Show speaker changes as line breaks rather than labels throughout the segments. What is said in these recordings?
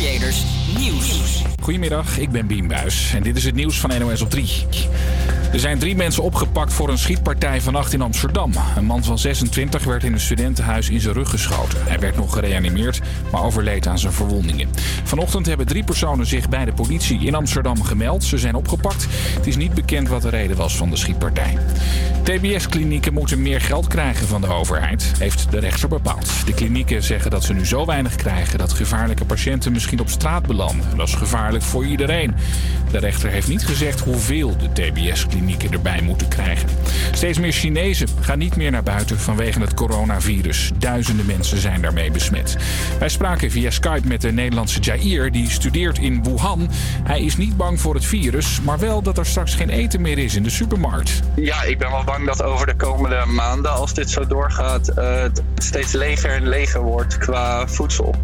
Creators Nieuws.
Goedemiddag, ik ben Bien Buis en dit is het nieuws van NOS op 3. Er zijn drie mensen opgepakt voor een schietpartij vannacht in Amsterdam. Een man van 26 werd in een studentenhuis in zijn rug geschoten. Hij werd nog gereanimeerd, maar overleed aan zijn verwondingen. Vanochtend hebben drie personen zich bij de politie in Amsterdam gemeld. Ze zijn opgepakt. Het is niet bekend wat de reden was van de schietpartij. TBS-klinieken moeten meer geld krijgen van de overheid, heeft de rechter bepaald. De klinieken zeggen dat ze nu zo weinig krijgen dat gevaarlijke patiënten misschien op straat belanden. Dat is gevaarlijk voor iedereen. De rechter heeft niet gezegd hoeveel de TBS-klinieken erbij moeten krijgen. Steeds meer Chinezen gaan niet meer naar buiten vanwege het coronavirus. Duizenden mensen zijn daarmee besmet. Wij spraken via Skype met de Nederlandse Jair, die studeert in Wuhan. Hij is niet bang voor het virus, maar wel dat er straks geen eten meer is in de supermarkt.
Ja, ik ben wel bang dat over de komende maanden, als dit zo doorgaat, eh, het steeds leger en leger wordt qua voedsel.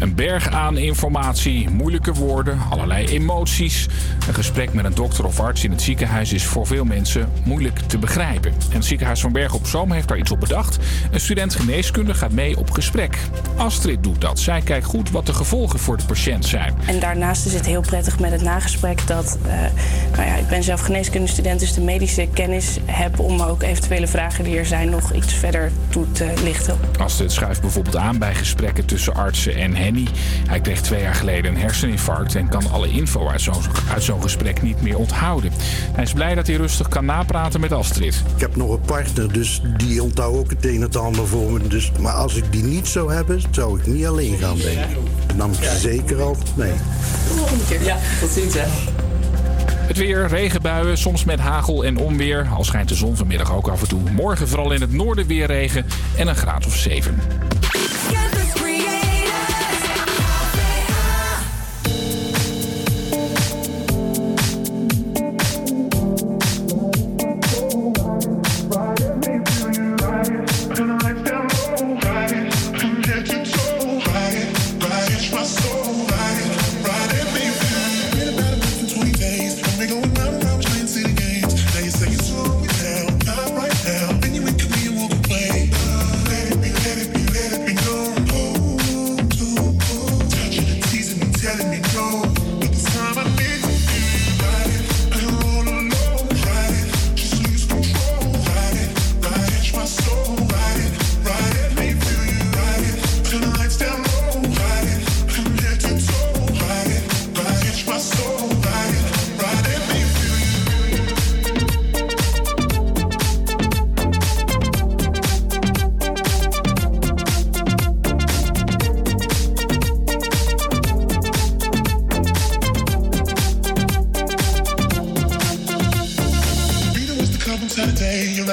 Een berg aan informatie, moeilijke woorden, allerlei emoties. Een gesprek met een dokter of arts in het ziekenhuis is voor veel mensen moeilijk te begrijpen. En het ziekenhuis van Bergen op Zoom heeft daar iets op bedacht. Een student geneeskunde gaat mee op gesprek. Astrid doet dat. Zij kijkt goed wat de gevolgen voor de patiënt zijn.
En daarnaast is het heel prettig met het nagesprek dat, uh, nou ja, ik ben zelf geneeskundestudent, dus de medische kennis heb om ook eventuele vragen die er zijn nog iets verder toe te lichten.
Astrid schuift bijvoorbeeld aan bij gesprekken tussen artsen en Henny. Hij kreeg twee jaar geleden een herseninfarct en kan alle info uit zo'n uit zo'n gesprek niet meer onthouden. Hij is blij dat hij rustig kan napraten met Astrid.
Ik heb nog een partner, dus die onthoudt ook het een en het ander voor me. Dus, maar als ik die niet zou hebben, zou ik niet alleen gaan denken. Dan nam ik zeker altijd mee.
Ja, tot ziens hè.
Het weer, regenbuien, soms met hagel en onweer. Al schijnt de zon vanmiddag ook af en toe. Morgen vooral in het noorden weer regen en een graad of 7.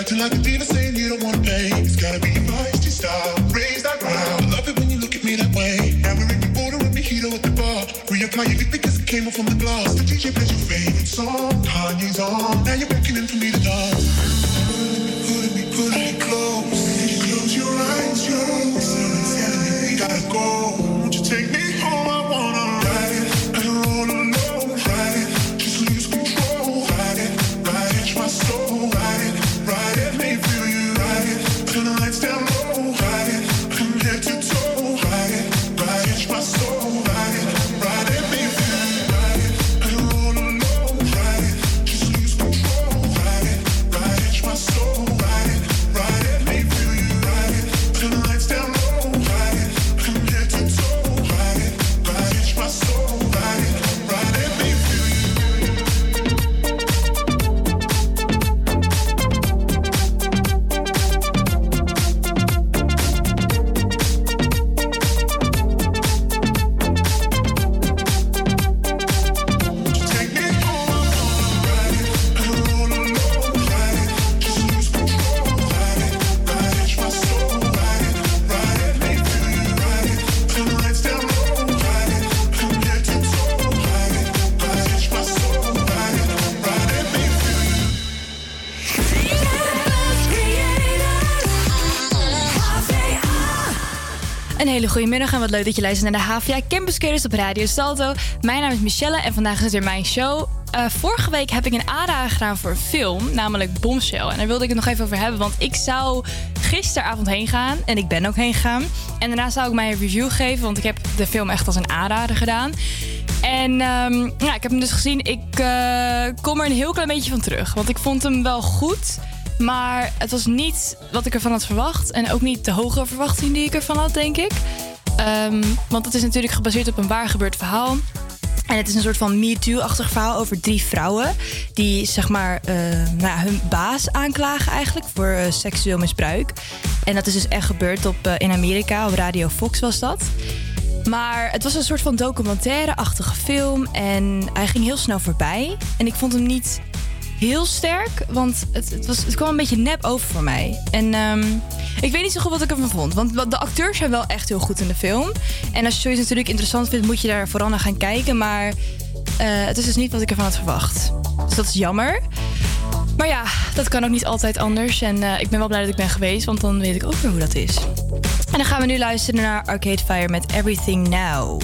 Acting like a diva saying you don't wanna pay. It's gotta be your feisty style. Raise that crowd. I love it when you look at me that way. Now we're in the border with Mojito at the bar. Reapply your lip because it came off from the glass. The DJ plays your favorite song. Kanye's on. Now you're beckoning for me.
Een hele goede middag en wat leuk dat je luistert naar de HVA Campus Creators op Radio Salto. Mijn naam is Michelle en vandaag is het weer mijn show. Uh, vorige week heb ik een aanrader gedaan voor een film, namelijk Bombshell. En daar wilde ik het nog even over hebben, want ik zou gisteravond heen gaan. En ik ben ook heen gegaan. En daarna zou ik mij een review geven, want ik heb de film echt als een aanrader gedaan. En um, ja, ik heb hem dus gezien. Ik uh, kom er een heel klein beetje van terug. Want ik vond hem wel goed. Maar het was niet wat ik ervan had verwacht. En ook niet de hoge verwachting die ik ervan had, denk ik. Um, want het is natuurlijk gebaseerd op een waar gebeurd verhaal. En het is een soort van Me Too-achtig verhaal over drie vrouwen. Die zeg maar uh, nou ja, hun baas aanklagen eigenlijk voor uh, seksueel misbruik. En dat is dus echt gebeurd op, uh, in Amerika, op Radio Fox was dat. Maar het was een soort van documentaire-achtige film. En hij ging heel snel voorbij. En ik vond hem niet heel sterk, want het, het, was, het kwam een beetje nep over voor mij. En um, ik weet niet zo goed wat ik ervan vond. Want de acteurs zijn wel echt heel goed in de film. En als je zoiets natuurlijk interessant vindt, moet je daar vooral naar gaan kijken. Maar uh, het is dus niet wat ik ervan had verwacht. Dus dat is jammer. Maar ja, dat kan ook niet altijd anders. En uh, ik ben wel blij dat ik ben geweest, want dan weet ik ook weer hoe dat is. En dan gaan we nu luisteren naar Arcade Fire met Everything Now.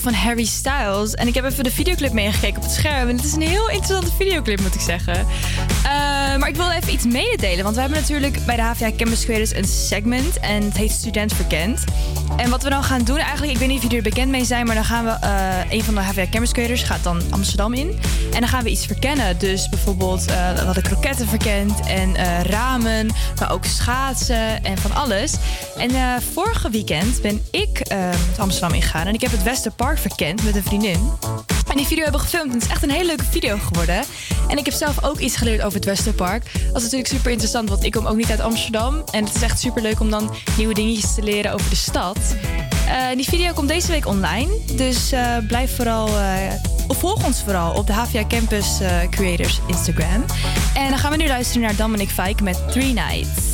van Harry Styles. En ik heb even de videoclip meegekeken op het scherm. En het is een heel interessante videoclip, moet ik zeggen. Eh, maar ik wil even iets mededelen. Want we hebben natuurlijk bij de HVA Campus een segment. En het heet Student Verkend. En wat we dan gaan doen eigenlijk, ik weet niet of jullie er bekend mee zijn. Maar dan gaan we, eh, een van de HVA Campus gaat dan Amsterdam in. En dan gaan we iets verkennen. Dus bijvoorbeeld, uh, we hadden kroketten verkend. En ramen, maar ook schaatsen en van alles. En uh, vorige weekend ben ik uh, het Amsterdam ingegaan en ik heb het Westerpark verkend met een vriendin. En die video hebben we gefilmd. En het is echt een hele leuke video geworden. En ik heb zelf ook iets geleerd over het Westerpark. Dat is natuurlijk super interessant, want ik kom ook niet uit Amsterdam. En het is echt super leuk om dan nieuwe dingetjes te leren over de stad. Eh, die video komt deze week online. Dus eh, blijf vooral. Uh, volg ons vooral op de HVA Campus Creators Instagram. En dan gaan we nu luisteren naar Dominic Fike met Three Nights.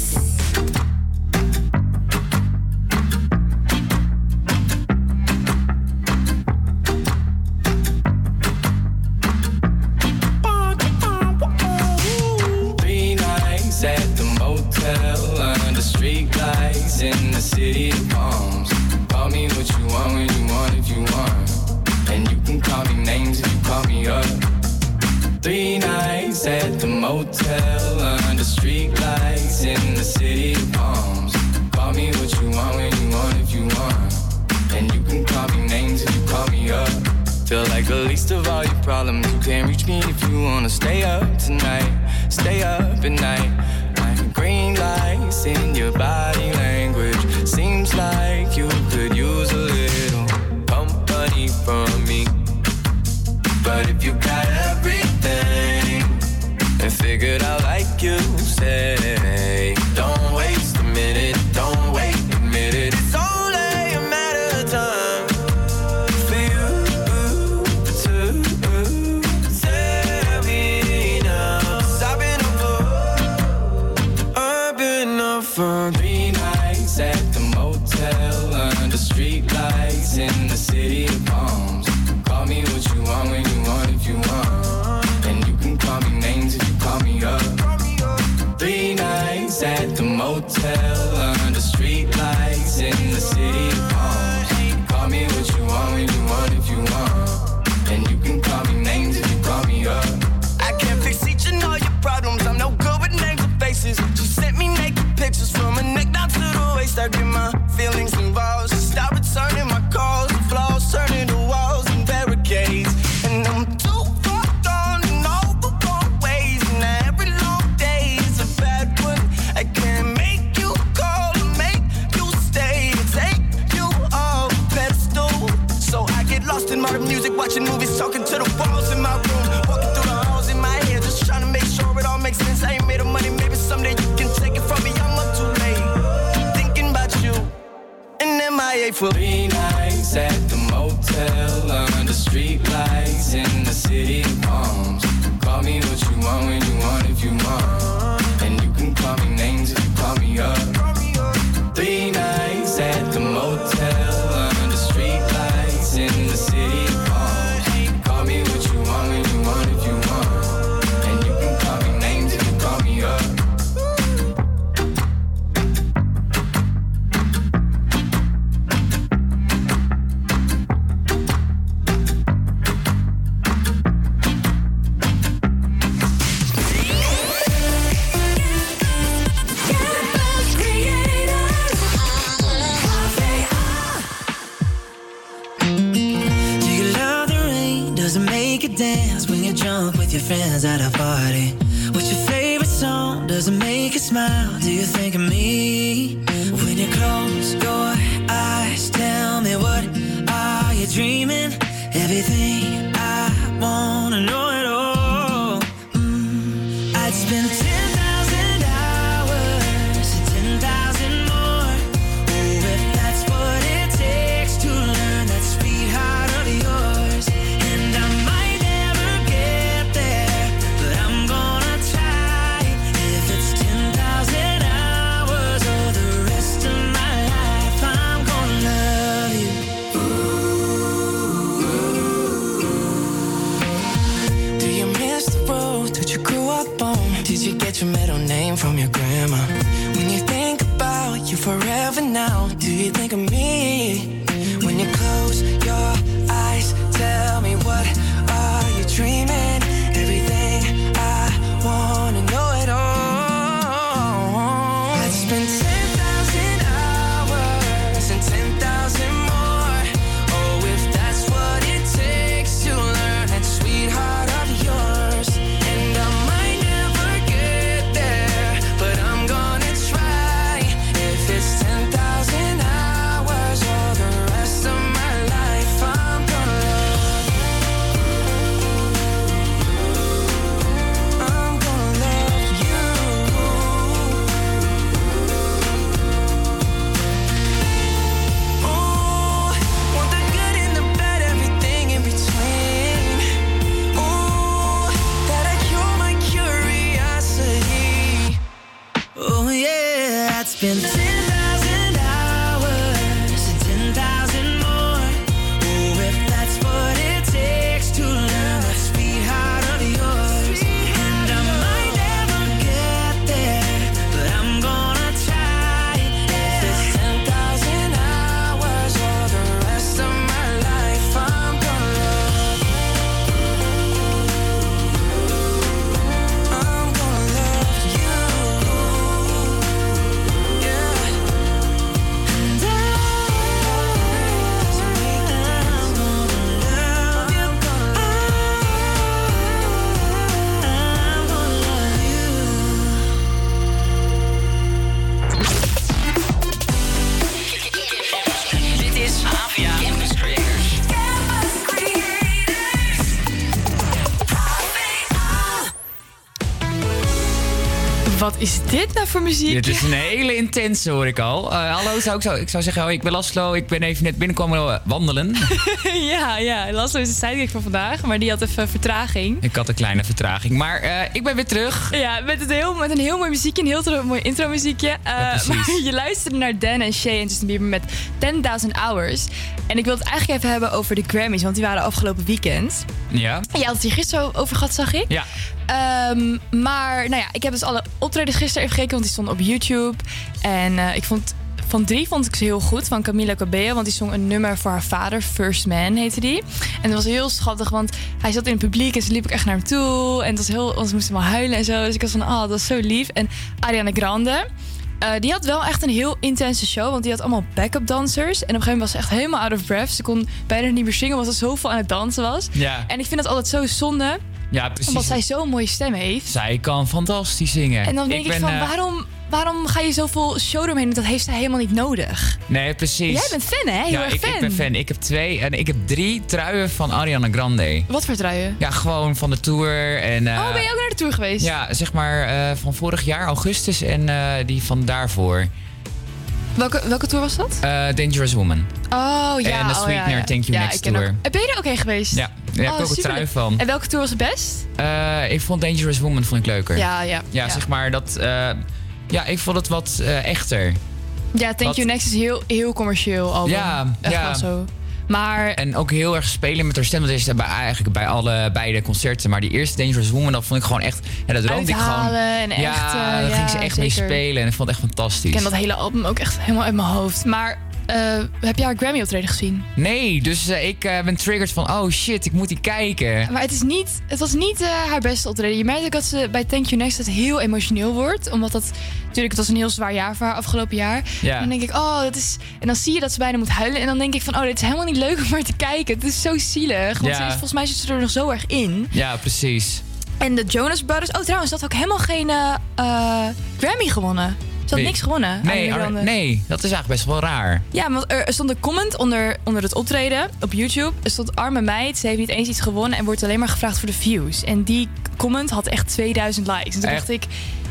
dance when you're drunk with your friends at a party? What's your favorite song? Does it make you smile? Do you think of me? When you close your eyes, tell me what are you dreaming? Everything you think
I'm?
Voor muziek?
Dit is een hele intense, hoor ik al. Eh, hallo, zou ik, zo, ik zou zeggen, hoi, ik ben Laslo. Ik ben even net binnenkomen eh, wandelen.
ja, ja. Laslo is de sidekick van vandaag, maar die had even vertraging.
ik had een kleine vertraging. Maar eh, ik ben weer terug.
Ja, met, het heel, met een heel mooi muziekje, een heel mooi intro muziekje. Eh, maar je luisterde naar Dan en Shay en Justin Bieber met 10.000 Hours. En ik wil het eigenlijk even hebben over de Grammys, want die waren afgelopen weekend.
Ja.
Had het hier gisteren over gehad, zag ik.
Ja.
Ehm, maar nou ja, ik heb dus alle optredens gisteren even gekeken, want die stonden op YouTube. En eh, ik vond van drie vond ik ze heel goed, van Camila Cabello. Want die zong een nummer voor haar vader, First Man heette die. En dat was heel schattig, want hij zat in het publiek en ze liep ik echt naar hem toe. En het was heel, ze moesten wel huilen en zo. Dus ik was van, ah, dat was zo lief. En Ariana Grande, eh, die had wel echt een heel intense show, want die had allemaal backup dansers. En op een gegeven moment was ze echt helemaal out of breath. Ze kon bijna niet meer zingen, omdat ze zoveel aan het dansen was.
Ja.
En ik vind dat altijd zo zonde,
Ja, precies.
omdat zij zo'n mooie stem heeft.
Zij kan fantastisch zingen.
En dan denk ik,
ben,
van,
eh,
waarom, waarom ga je zoveel show eromheen? doen? Dat heeft zij helemaal niet nodig.
Nee, precies.
Jij bent fan, hè? Heel
ja,
erg
ik,
fan.
ik ben fan. Ik heb twee en ik heb drie truien van Ariana Grande.
Wat voor truien?
Ja, gewoon van de tour. En, eh,
oh, ben je ook naar de tour geweest?
Ja, zeg maar eh, van vorig jaar, augustus en die van daarvoor.
Welke, welke tour was dat?
Eh, Dangerous Woman.
Oh ja.
En de
oh,
Sweetener
ja, ja.
Thank You
Ja,
Next Tour.
ook- Ben je er ook heen geweest?
Ja, daar heb
Oh,
ik ook een trui van.
En welke tour was het best?
Eh, ik vond Dangerous Woman vond ik leuker.
Ja, ja.
Ja, zeg maar dat... eh, ja, ik vond het wat echter.
Ja, Thank
Wat-
You Next is heel, heel commercieel album.
Ja,
Echt
ja.
wel zo. Maar
En ook heel erg spelen met haar stem. Dat is bij, eigenlijk bij alle beide concerten. Maar die eerste Dangerous Woman, dat vond ik gewoon echt... Ja, dat droomde ik gewoon...
en echt...
ja,
eh,
daar
ja,
ging ze echt mee spelen. En ik vond het echt fantastisch.
Ik ken dat hele album ook echt helemaal uit mijn hoofd. Maar heb je haar Grammy optreden gezien?
Nee, dus eh, ik eh, ben triggered van... Oh shit, ik moet die kijken.
Maar het, is niet, het was niet eh, haar beste optreden. Je merkt ook dat ze bij Thank You Next het heel emotioneel wordt. Omdat dat... Natuurlijk, het was een heel zwaar jaar voor haar afgelopen jaar.
Ja.
En dan denk ik, oh, dat is... En dan zie je dat ze bijna moet huilen. En dan denk ik van, oh, dit is helemaal niet leuk om maar te kijken. Het is zo zielig. Want
Ja.
ze is, volgens mij zit ze er nog zo erg in.
Ja, precies.
En de Jonas Brothers... Oh, trouwens, dat had ook helemaal geen eh, eh, Grammy gewonnen. Ze had niks gewonnen.
Nee, Ar- nee, dat is eigenlijk best wel raar.
Ja, want er stond een comment onder, onder het optreden op YouTube. Er stond arme meid, ze heeft niet eens iets gewonnen en wordt alleen maar gevraagd voor de views. En die comment had echt 2000 likes. En toen
Echt?
dacht ik,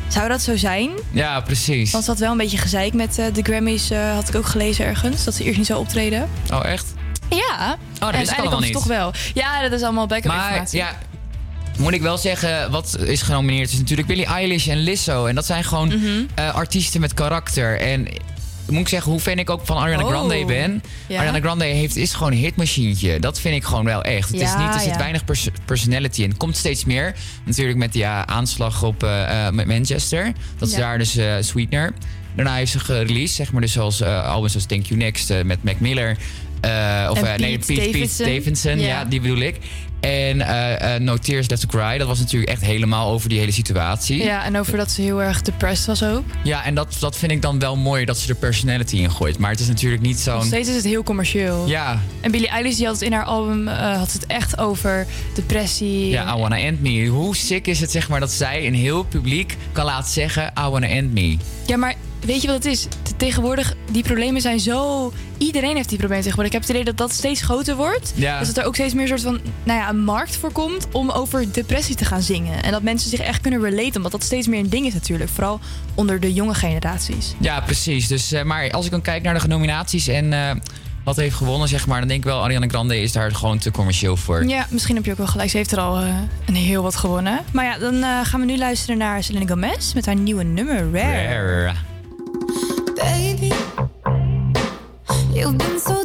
zou dat zo zijn?
Ja, precies.
Want ze had wel een beetje gezeik met eh, de Grammys, eh, had ik ook gelezen ergens. Dat ze eerst niet zou optreden.
Oh, echt?
Ja.
dat
kwam ze
niet.
toch wel. Ja, dat is allemaal backup
Maar
informatie.
ja, moet ik wel zeggen, wat is genomineerd is natuurlijk Billie Eilish en Lizzo. En dat zijn gewoon
Mhm.
eh, artiesten met karakter. En moet ik zeggen, hoe fan ik ook van Ariana
Oh.
Grande ben.
Ja.
Ariana Grande heeft, is gewoon een hitmachientje. Dat vind ik gewoon wel echt. Het is niet, er zit
ja.
weinig pers- personality in. Het komt steeds meer. Natuurlijk met die aanslag op eh, eh, met Manchester. Dat is daar dus Sweetener. Daarna heeft ze gereleased, zeg maar, dus zoals eh, albums zoals Thank You Next met Mac Miller. of nee,
Pete
Pete, Pete
Davidson.
Davidson. Ja. die bedoel ik. En eh, eh, No Tears Left to Cry, dat was natuurlijk echt helemaal over die hele situatie.
Ja, en over dat ze heel erg depressed was ook.
Ja, en dat, dat vind ik dan wel mooi dat ze er personality in gooit. Maar het is natuurlijk niet
Nog
zo'n...
steeds is het heel commercieel.
Ja,
En Billie Eilish die had het in haar album eh, had het echt over depressie.
ja, I Wanna End Me. Hoe sick is het zeg maar dat zij een heel publiek kan laten zeggen I Wanna End Me.
Ja, maar weet je wat het is? Te- Tegenwoordig, die problemen zijn zo... Iedereen heeft die problemen tegenwoordig. Ik heb het idee dat dat steeds groter wordt.
Ja.
Dus dat er ook steeds meer een soort van nou ja, een markt voor komt... om over depressie te gaan zingen. En dat mensen zich echt kunnen relaten. Omdat dat steeds meer een ding is natuurlijk. Vooral onder de jonge generaties.
Ja, precies. Dus, eh, maar als ik dan kijk naar de nominaties en eh, wat heeft gewonnen, zeg maar, dan denk ik wel Ariana Grande is daar gewoon te commercieel voor.
Ja, misschien heb je ook wel gelijk. Ze heeft er al eh, een heel wat gewonnen. Maar ja, dan eh, gaan we nu luisteren naar Selena Gomez... met haar nieuwe nummer, Rare.
Rare.
Baby, you've been so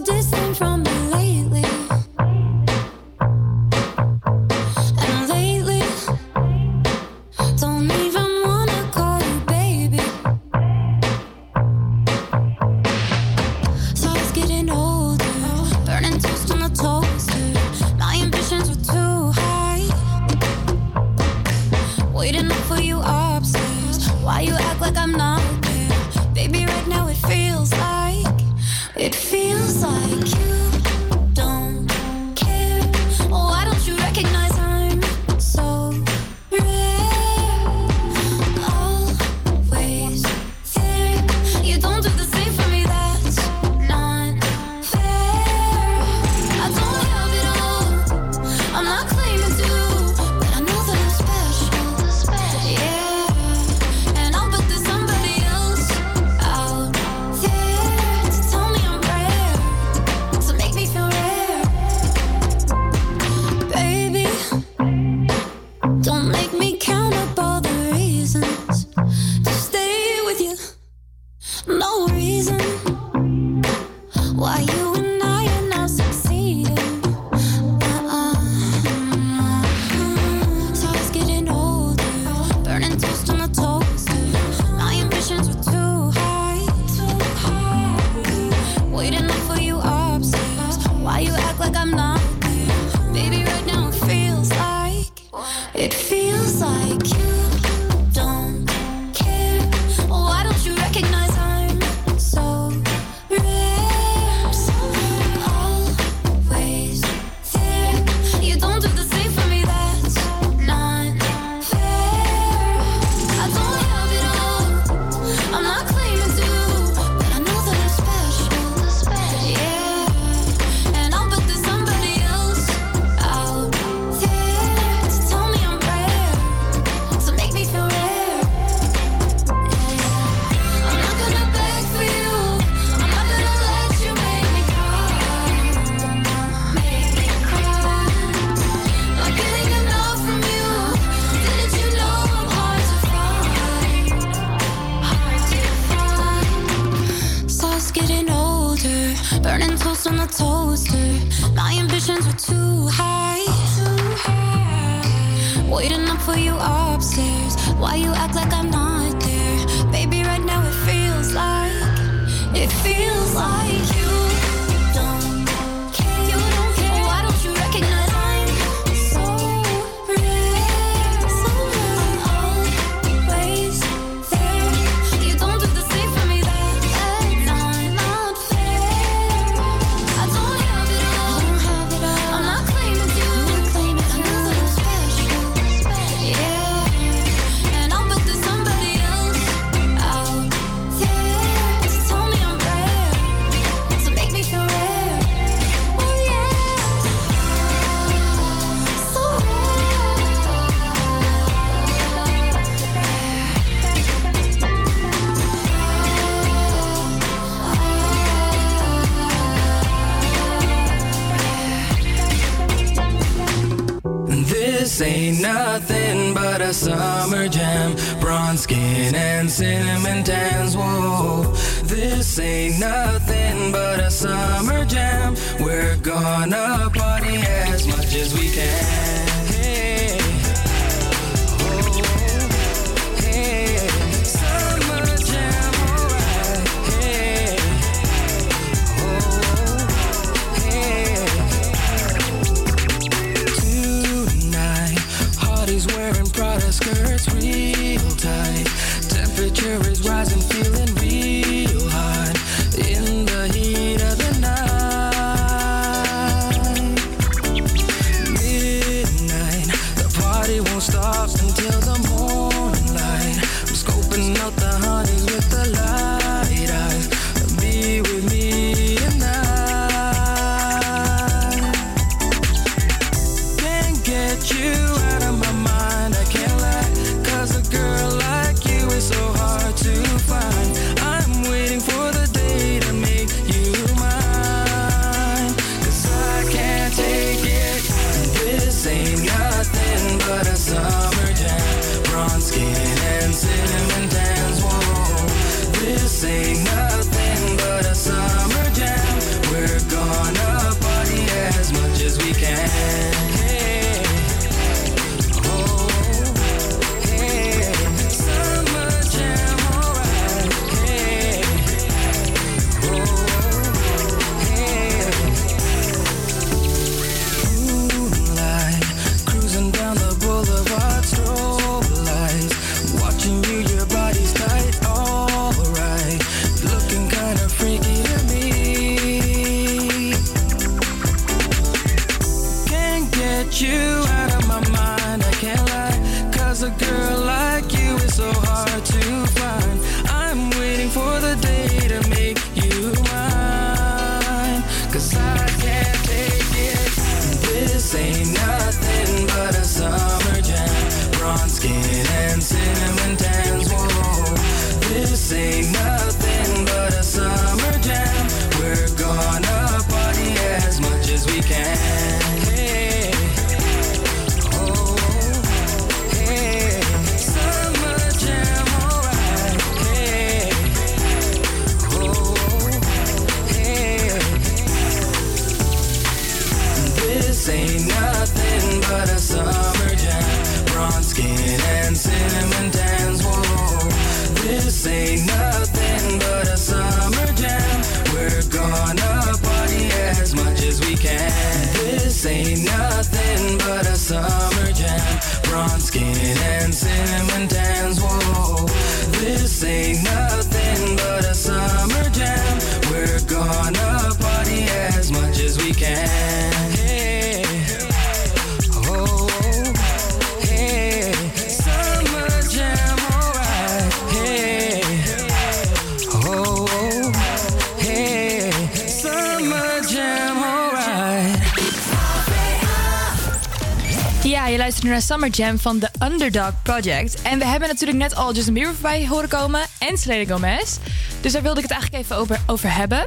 Summer Jam
van The Underdog Project. En we hebben natuurlijk net al Justin Bieber voorbij horen komen en Selena Gomez. Dus daar wilde ik het eigenlijk even over, over hebben.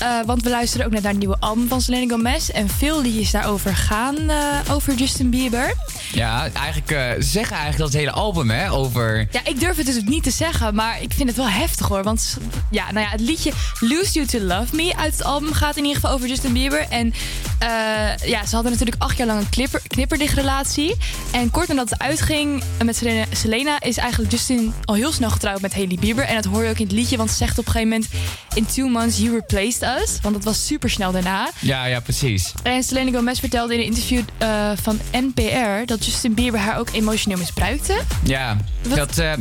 Eh, want we luisteren ook net naar het nieuwe album van Selena Gomez. En veel liedjes daarover gaan eh, over Justin Bieber.
Ja, eigenlijk eh, ze zeggen eigenlijk dat het hele album hè, over...
Ja, ik durf het dus niet te zeggen, maar ik vind het wel heftig hoor. Want ja, nou ja, het liedje Lose You To Love Me uit het album gaat in ieder geval over Justin Bieber. En ja, ze hadden natuurlijk acht jaar lang een knipper, knipperdicht relatie. En kort nadat het uitging met Selena, Selena is eigenlijk Justin al heel snel getrouwd met Hailey Bieber. En dat hoor je ook in het liedje, want ze zegt op een gegeven moment... In two months you replaced us. Want dat was super snel daarna.
Ja, ja, precies.
En Selena Gomez vertelde in een interview eh, van NPR dat Justin Bieber haar ook emotioneel misbruikte.
Ja, dat... eh,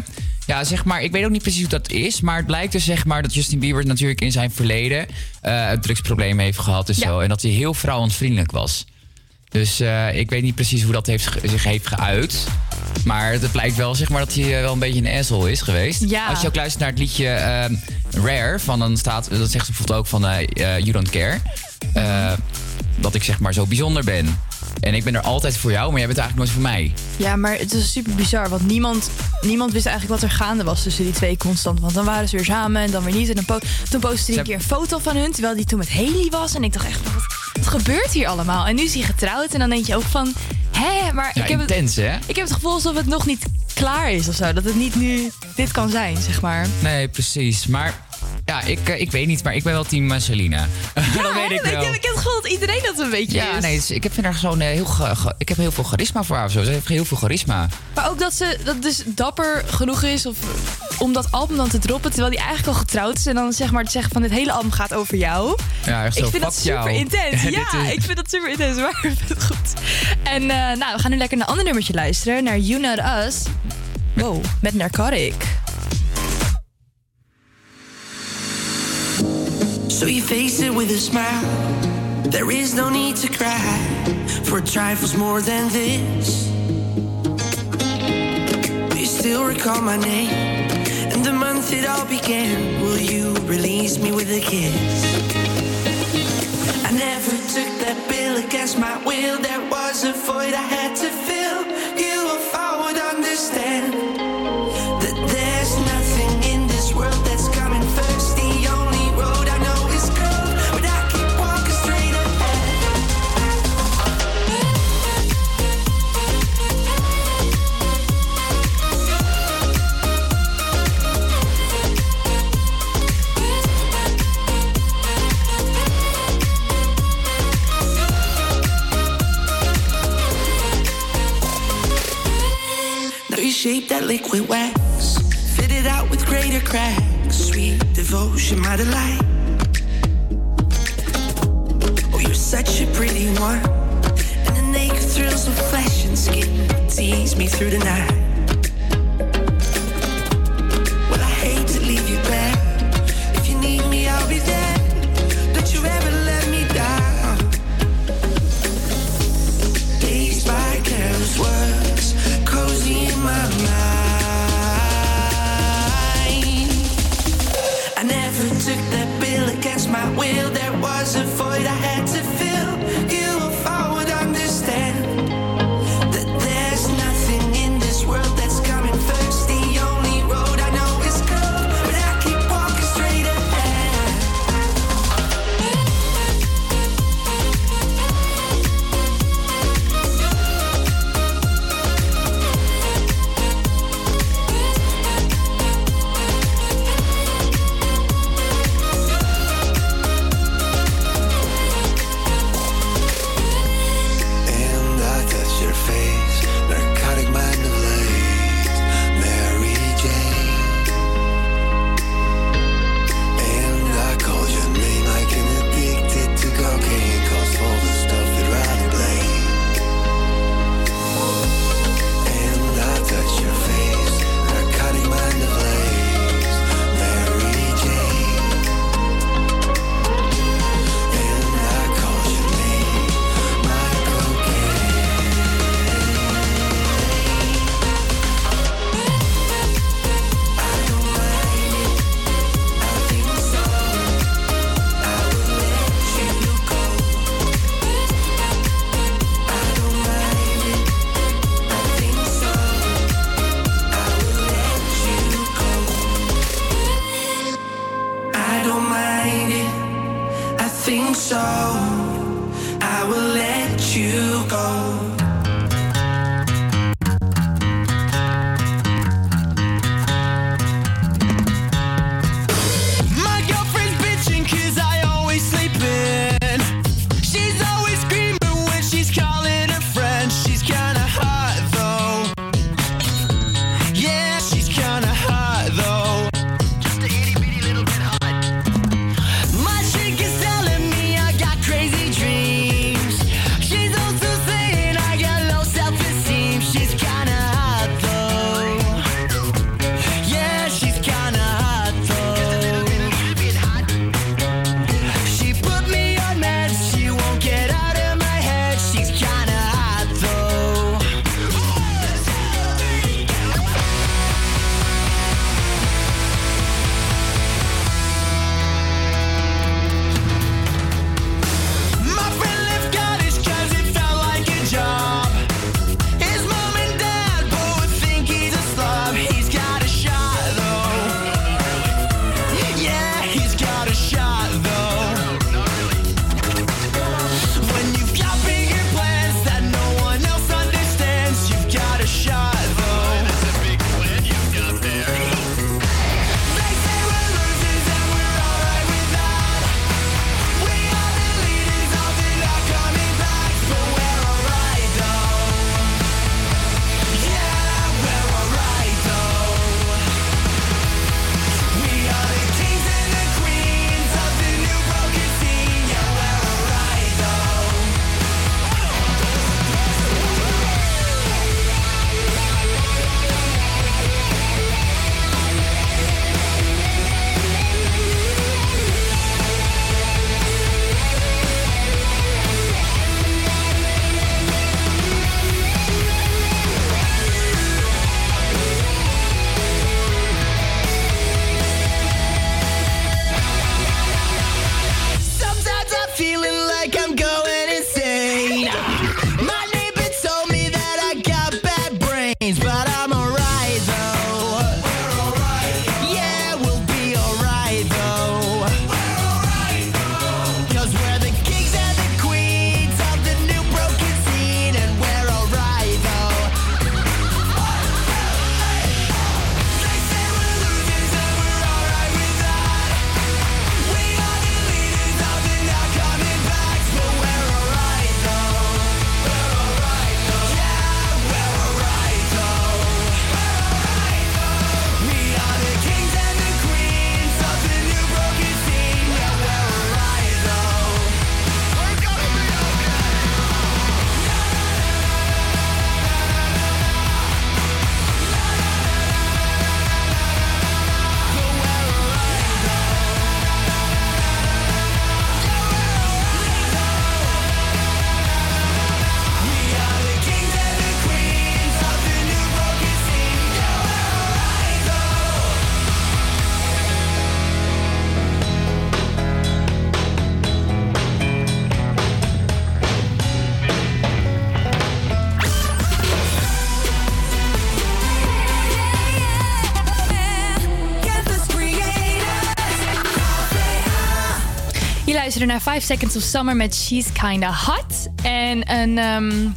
ja, zeg maar, ik weet ook niet precies hoe dat is. Maar het blijkt dus zeg maar dat Justin Bieber natuurlijk in zijn verleden eh een drugsprobleem heeft gehad en
Ja.
zo. En dat hij heel vrouwensvriendelijk was. Dus eh, ik weet niet precies hoe dat heeft, zich heeft geuit. Maar het blijkt wel, zeg maar, dat hij eh, wel een beetje een asshole is geweest.
Ja.
Als je ook luistert naar het liedje eh, Rare, van dan staat, dat zegt ze bijvoorbeeld ook van eh, You Don't Care. Dat ik zeg maar zo bijzonder ben. En ik ben er altijd voor jou, maar jij bent eigenlijk nooit voor mij.
Ja, maar het is super bizar. Want niemand, niemand wist eigenlijk wat er gaande was tussen die twee constant. Want dan waren ze weer samen en dan weer niet. En dan po toen postte hij
Ze
een keer een foto van hun. Terwijl die toen met Haley was. En ik dacht echt, wat, wat gebeurt hier allemaal? En nu is hij getrouwd. En dan denk je ook van, hè? Maar
Ja,
ik, heb het,
hè?
ik heb het gevoel alsof het nog niet klaar is of zo. Dat het niet nu dit kan zijn, zeg maar.
Nee, precies. Maar Ja, ik, eh, ik weet niet, maar ik ben wel team eh, Selena. dat weet ik wel.
Ik, ik heb het gevoel dat iedereen dat een beetje
Ja,
is.
nee, dus ik heb- vind haar zo'n eh, heel, ik heb heel veel charisma voor haar of zo. Ze heeft heel veel charisma.
Maar ook dat ze dat dus dapper genoeg is of, om dat album dan te droppen... terwijl die eigenlijk al getrouwd is... en dan zeg maar te zeggen van dit hele album gaat over jou.
Ja, echt zo,
ik vind dat super
jou.
intens. Ja,
is-
ik vind dat super intens. Maar ik vind het goed. En eh, nou, we gaan nu lekker naar een ander nummertje luisteren. Naar You Not Us. Wow, met Narcotic.
So you face it with a smile. There is no need to cry for trifles more than this. Do you still recall my name and the month it all began? Will you release me with a kiss? I never took that bill against my will. There was a void I had to fill. You, if I would understand shape that liquid wax, fit it out with greater cracks. Sweet devotion, my delight. Oh, you're such a pretty one, and the naked thrills of flesh and skin tease me through the night.
Luisteren naar 5 Seconds of Summer met She's Kinda Hot. En een ehm,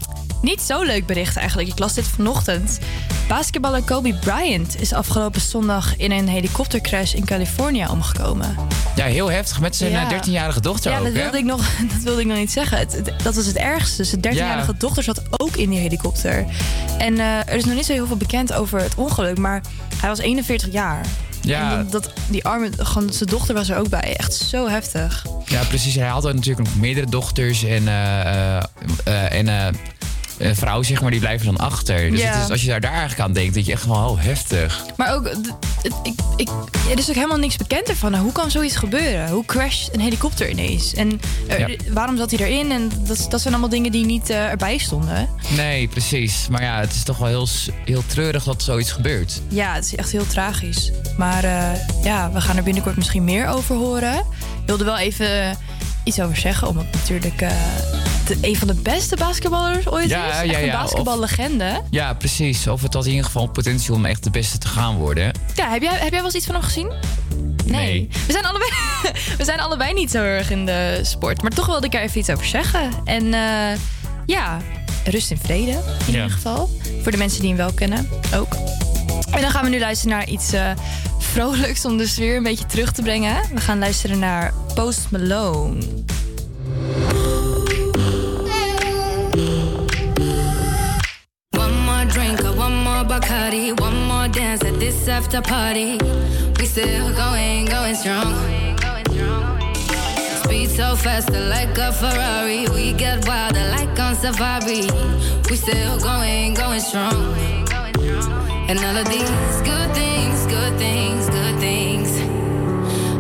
niet zo leuk bericht eigenlijk. Ik las dit vanochtend. Basketballer Kobe Bryant is afgelopen zondag in een helikoptercrash in Californië omgekomen.
Ja, heel heftig met zijn
Ja.
eh, 13-jarige dochter
ja,
ook,
dat
hè?
wilde, ik nog, dat wilde ik nog niet zeggen. Het, het- dat was het ergste. Zijn 13-jarige
Ja.
dochter zat ook in die helikopter. En eh, er is nog niet zo heel veel bekend over het ongeluk, maar hij was 41 jaar.
Ja.
En dat, die arme, gewoon zijn dochter was er ook bij. Echt zo heftig.
Ja, precies. Hij had natuurlijk nog meerdere dochters en, eh, eh, eh, en een vrouw, zeg maar, die blijven dan achter. Dus
Ja.
het is, als je daar, daar eigenlijk aan denkt, denk je echt van, oh, heftig.
Maar ook, ik, ik, er is ook helemaal niks bekend ervan. Nou, hoe kan zoiets gebeuren? Hoe crasht een helikopter ineens? En
Ja.
waarom zat hij erin? En dat, dat zijn allemaal dingen die niet erbij stonden.
Nee, precies. Maar ja, het is toch wel heel, heel treurig dat zoiets gebeurt.
Ja, het is echt heel tragisch. Maar ja, we gaan er binnenkort misschien meer over horen. Ik wilde wel even iets over zeggen, omdat natuurlijk eh, de, een van de beste basketballers ooit
Ja,
is. Echt
ja,
een
of-
basketballegende.
Ja, precies. Of het had in ieder geval potentieel om echt de beste te gaan worden.
Ja, heb jij, heb jij wel eens iets van hem gezien?
Nee.
We zijn, allebei, we zijn allebei niet zo erg in de sport. Maar toch wilde ik er even iets over zeggen. En eh, ja, rust in vrede in ieder geval. Voor de mensen die hem wel kennen ook. En dan gaan we nu luisteren naar iets eh, vrolijks om de sfeer een beetje terug te brengen. We gaan luisteren naar Post Malone.
One more drink one more Bacardi, one more dance at this after party. We still going, going strong. Speed so faster like a Ferrari. We get wilder like on safari. We still going, going strong. And all of these good things, good things, good things.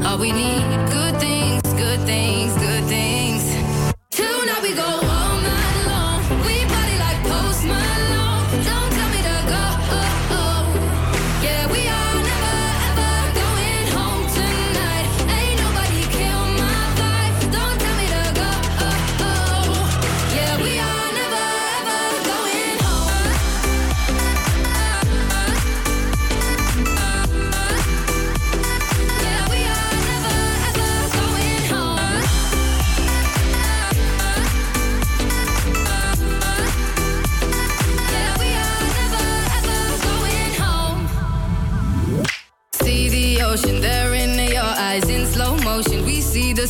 All we need, good things, good things, good things.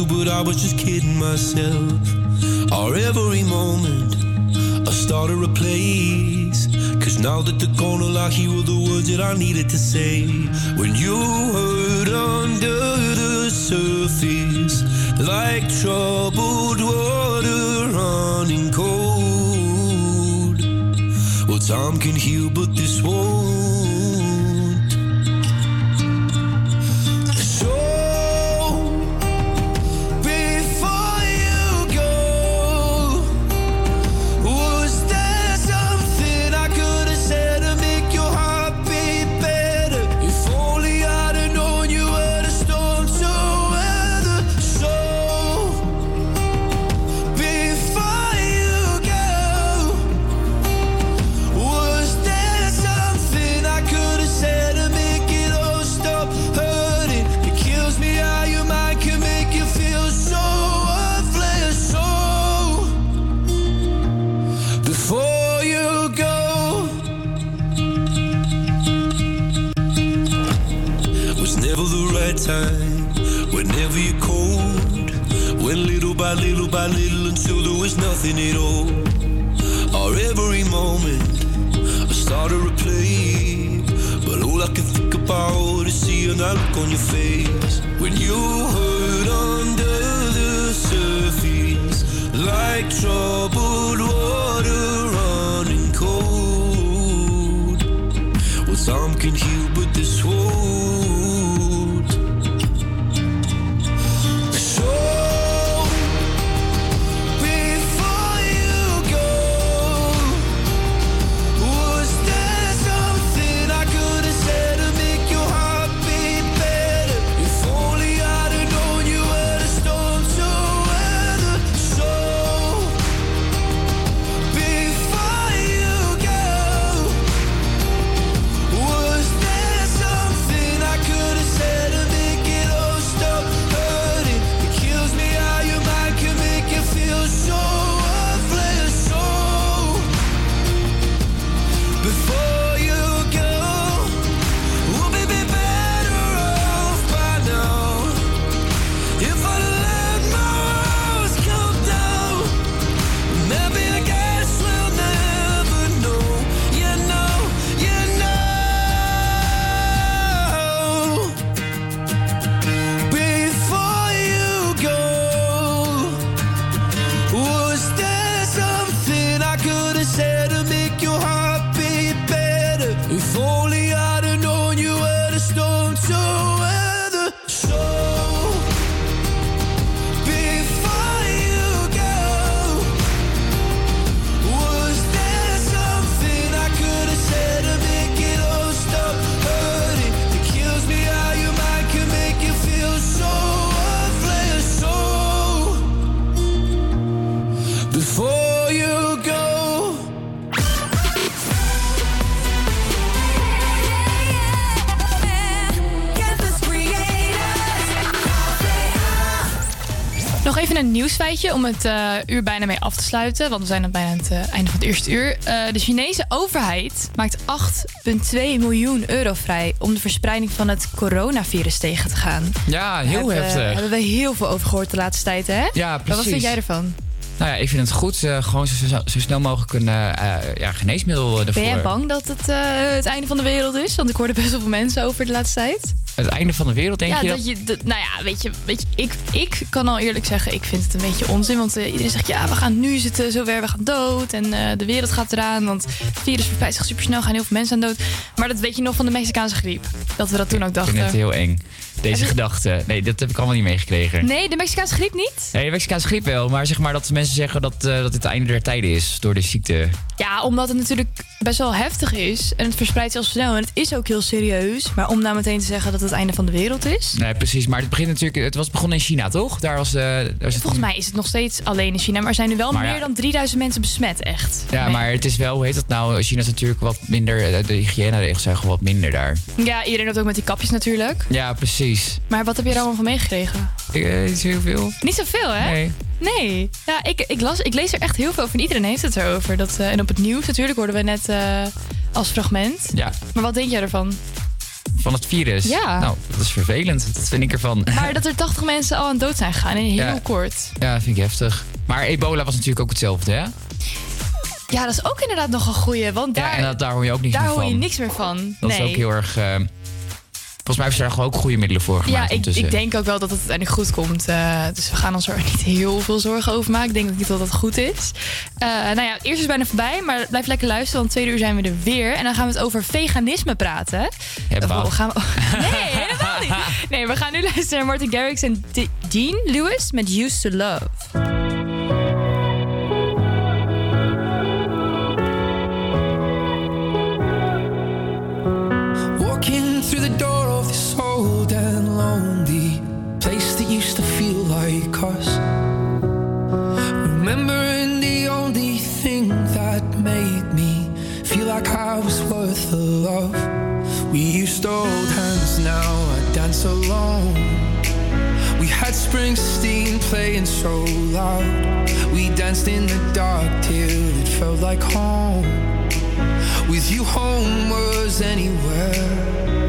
you, but I was just kidding myself. Our every moment, I started a place. Cause now that they're gone, all I hear were the words that I needed to say. When you hurt under the surface, like troubled water running cold. Well, time can heal, but this won't. Nothing at all. Or every moment, I start to replay. But all I can think about is seeing that look on your face when you hurt under the surface, like troubled water
even een nieuwsfeitje om het eh, uur bijna mee af te sluiten. Want we zijn aan bijna aan het eh, einde van het eerste uur. Eh, de Chinese overheid maakt 8,2 miljoen euro vrij... om de verspreiding van het coronavirus tegen te gaan.
Ja, heel heftig.
hebben we heel veel over gehoord de laatste tijd, hè?
Ja,
Maar Wat vind
precies.
jij ervan?
Nou ja, ik vind het goed. gewoon zo, zo, zo snel mogelijk een eh, ja, geneesmiddel ervoor.
Ben jij bang dat het het einde van de wereld is? Want ik hoorde best wel veel mensen over de laatste tijd.
Het einde van de wereld, denk
ja,
je
dat
dat?
je, dat- nou ja, weet je, weet je ik, ik kan al eerlijk zeggen, ik vind het een beetje onzin. Want eh, iedereen zegt, ja, we gaan nu zitten zover, we gaan dood. En eh, de wereld gaat eraan, want het virus verspreidt zich supersnel, gaan heel veel mensen aan dood. Maar dat weet je nog van de Mexicaanse griep. Dat we dat toen ook
Ik
dachten.
vind het heel eng. Deze gedachte. Nee, dat heb ik allemaal niet meegekregen.
Nee, de Mexicaanse griep niet?
Nee, de Mexicaanse griep wel. Maar zeg maar dat mensen zeggen dat, eh, dat dit het einde der tijden is door de ziekte.
Ja, omdat het natuurlijk best wel heftig is. En het verspreidt zich al snel. En het is ook heel serieus. Maar om nou meteen te zeggen dat het het einde van de wereld is.
Nee, precies. Maar het begint natuurlijk. Het was begonnen in China, toch? Daar was, eh, daar was het
Volgens mij is het nog steeds alleen in China. Maar er zijn nu wel
Maar
meer
ja.
dan 3000 mensen besmet, echt.
Ja, maar het is wel, hoe heet dat nou? China is natuurlijk wat minder. eh, De hygiëneregels zijn gewoon wat minder daar.
Ja, iedereen had ook met die kapjes natuurlijk.
Ja, precies.
Maar wat heb je er allemaal van meegekregen?
Ik, eh, niet zo heel veel.
Niet zoveel, hè?
Nee.
Nee. Ja, ik, ik, las, ik lees er echt heel veel over. En iedereen heeft het erover. Dat, eh, en op het nieuws natuurlijk hoorden we net eh, als fragment.
Ja,
Maar wat denk jij ervan?
van het virus.
Ja.
Nou, dat is vervelend. Dat vind ik ervan.
Maar dat er 80 mensen al aan dood zijn gegaan in heel
Ja.
kort.
Ja, vind ik heftig. Maar ebola was natuurlijk ook hetzelfde, hè?
Ja, dat is ook inderdaad nog een goeie. Want daar,
ja, en dat, daar hoor je ook niks
daar
meer
hoor
van.
je niks meer van.
Dat
nee.
is ook heel erg... eh, volgens mij hebben ze daar ook goede middelen voor
Ja,
gemaakt.
ik,
ondertussen.
ik denk ook wel dat het uiteindelijk goed komt. Eh, dus we gaan ons er niet heel veel zorgen over maken. Ik denk niet dat dat goed is. Eh, nou ja, het eerste is bijna voorbij. Maar blijf lekker luisteren, want tweede uur zijn we er weer. En dan gaan we het over veganisme praten.
Ja,
we gaan we... Nee, helemaal niet. Nee, we gaan nu luisteren naar Martin Garrix en Dean Lewis met Used to Love.
Lonely place that used to feel like us. Remembering the only thing that made me feel like I was worth the love. We used to hold hands, now I dance alone. We had Springsteen playing so loud. We danced in the dark till it felt like home. With you, home was anywhere.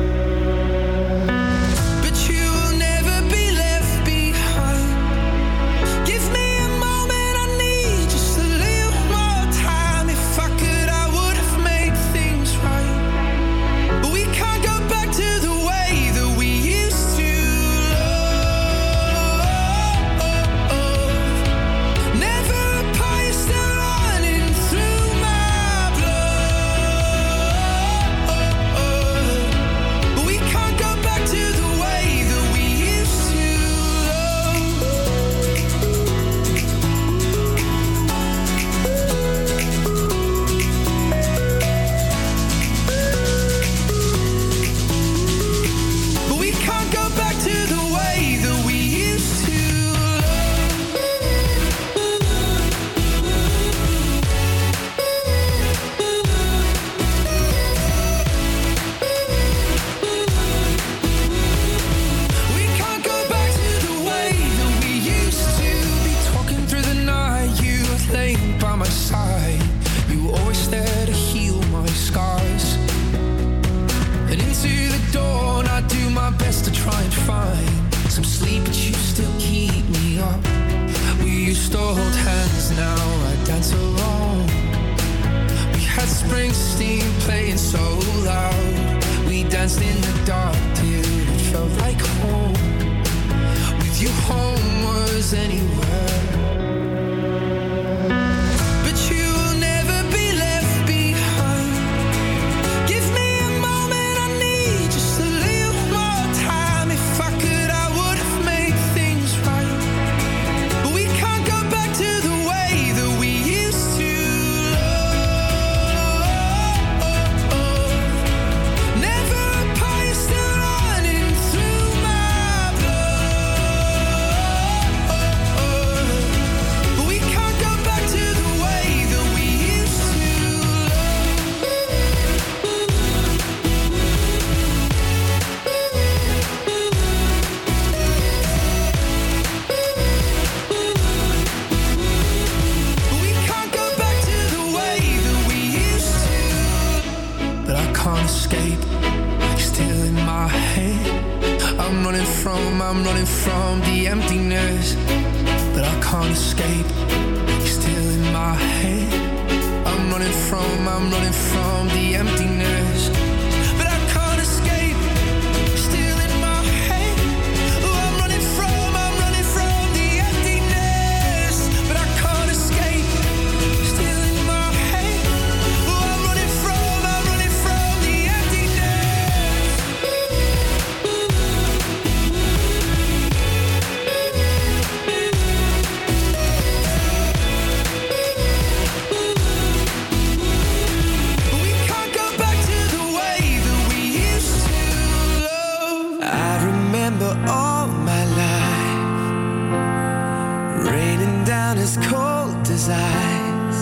Down as cold as ice.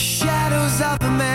Shadows of a man,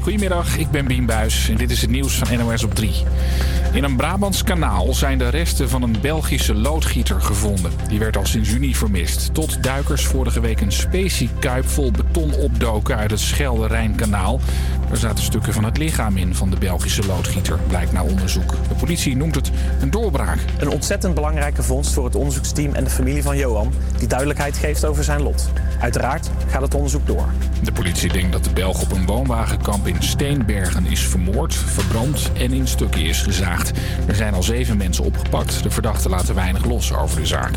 Goedemiddag, ik ben Bien Buijs en dit is het nieuws van NOS op 3. In een Brabants kanaal zijn de resten van een Belgische loodgieter gevonden. Die werd al sinds juni vermist. Tot duikers vorige week een speciekuip vol beton opdoken uit het Schelde-Rijnkanaal. Er zaten stukken van het lichaam in van de Belgische loodgieter, blijkt na onderzoek. De politie noemt het een doorbraak.
Een ontzettend belangrijke vondst voor het onderzoeksteam en de familie van Johan, die duidelijkheid geeft over zijn lot. Uiteraard gaat het onderzoek door.
De politie denkt dat de Belg op een woonwagenkamp in Steenbergen is vermoord, verbrand en in stukken is gezaagd. Er zijn al zeven mensen opgepakt. De verdachten laten weinig los over de zaak.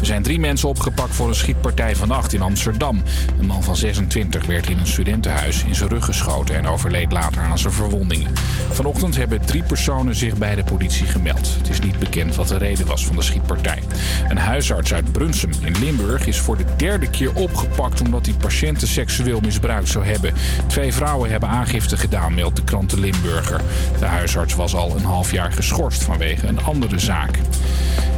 Er zijn drie mensen opgepakt voor een schietpartij vannacht in Amsterdam. Een man van 26 werd in een studentenhuis in zijn rug geschoten en overleed later aan zijn verwondingen. Vanochtend hebben drie personen zich bij de politie gemeld. Het is niet bekend wat de reden was van de schietpartij. Een huisarts uit Brunsum in Limburg is voor de derde keer opgepakt omdat hij patiënten seksueel misbruikt zou hebben. Twee vrouwen hebben aangifte gedaan, meldt de krant De Limburger. De huisarts was al een half jaar geschorst vanwege een andere zaak.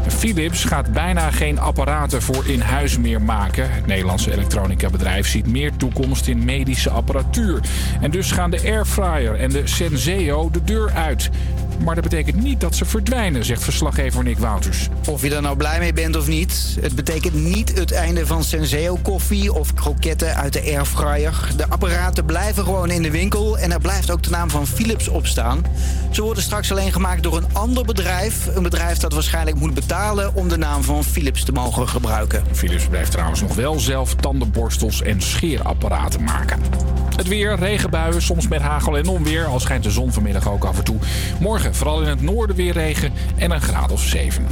Philips gaat bijna geen apparaten voor in huis meer maken. Het Nederlandse elektronica-bedrijf ziet meer toekomst in medische apparatuur. En dus gaan de Airfryer en de Senseo de deur uit. Maar dat betekent niet dat ze verdwijnen, zegt verslaggever Nick Wouters.
Of je er nou blij mee bent of niet, het betekent niet het einde van Senseo koffie of kroketten uit de airfryer. De apparaten blijven gewoon in de winkel en er blijft ook de naam van Philips op staan. Ze worden straks alleen gemaakt door een ander bedrijf. Een bedrijf dat waarschijnlijk moet betalen om de naam van Philips te mogen gebruiken.
Philips blijft trouwens nog wel zelf tandenborstels en scheerapparaten maken. Het weer, regenbuien, soms met hagel en onweer. Al schijnt de zon vanmiddag ook af en toe. Morgen vooral in het noorden weer regen en een graad of 7.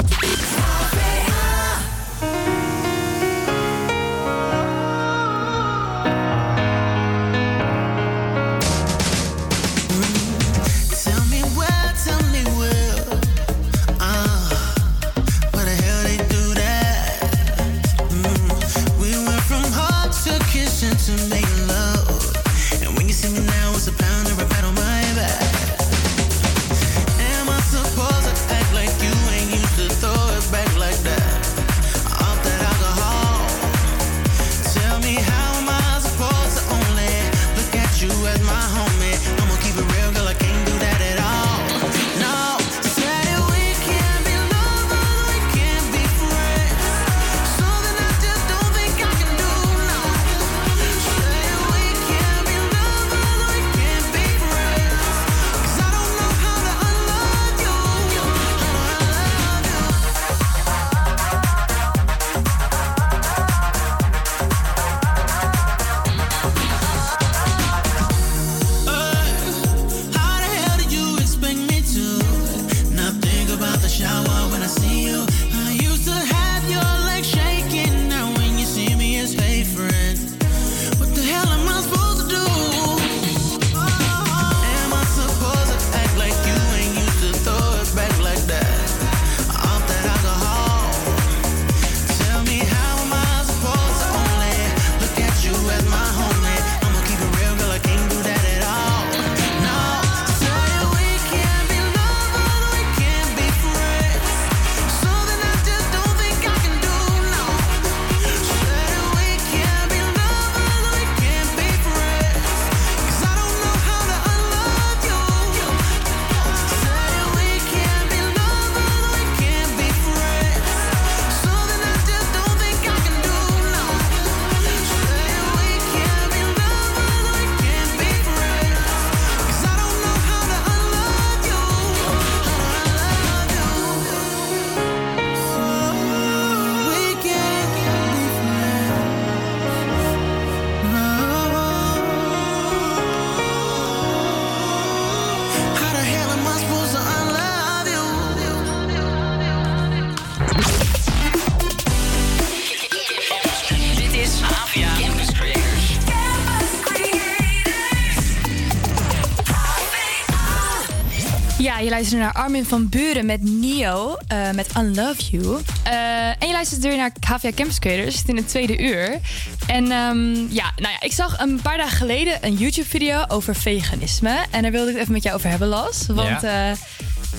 Luistert naar Armin van Buren met Nio, eh, met Unlove You. Eh, en je luistert weer naar KVA Campus Creators, het in het tweede uur. En ehm, ja, nou ja, ik zag een paar dagen geleden een YouTube-video over veganisme. En daar wilde ik het even met jou over hebben, Las. Want
Ja.
eh,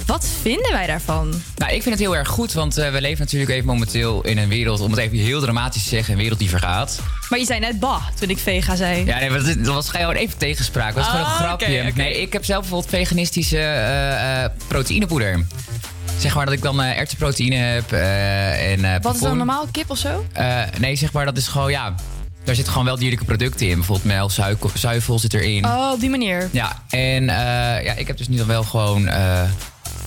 Wat vinden wij daarvan?
Nou, ik vind het heel erg goed, want eh, we leven natuurlijk even momenteel in een wereld, om het even heel dramatisch te zeggen, een wereld die vergaat.
Maar je zei net bah toen ik vega zei.
Ja, nee, maar dat, dat was gewoon even tegenspraak. Dat was gewoon een
Ah,
grapje.
oké.
Nee, ik heb zelf bijvoorbeeld veganistische eh, eh, proteïnepoeder. Zeg maar dat ik dan eh erwtenproteïne heb eh, en eh
Wat is dan
pompoen.
normaal? Kip of zo?
Eh, nee, zeg maar dat is gewoon, ja... Daar zitten gewoon wel dierlijke producten in. Bijvoorbeeld melk, zuivel, zuivel zit erin.
Oh, op die manier.
Ja, en eh, ja, ik heb dus nu dan wel gewoon eh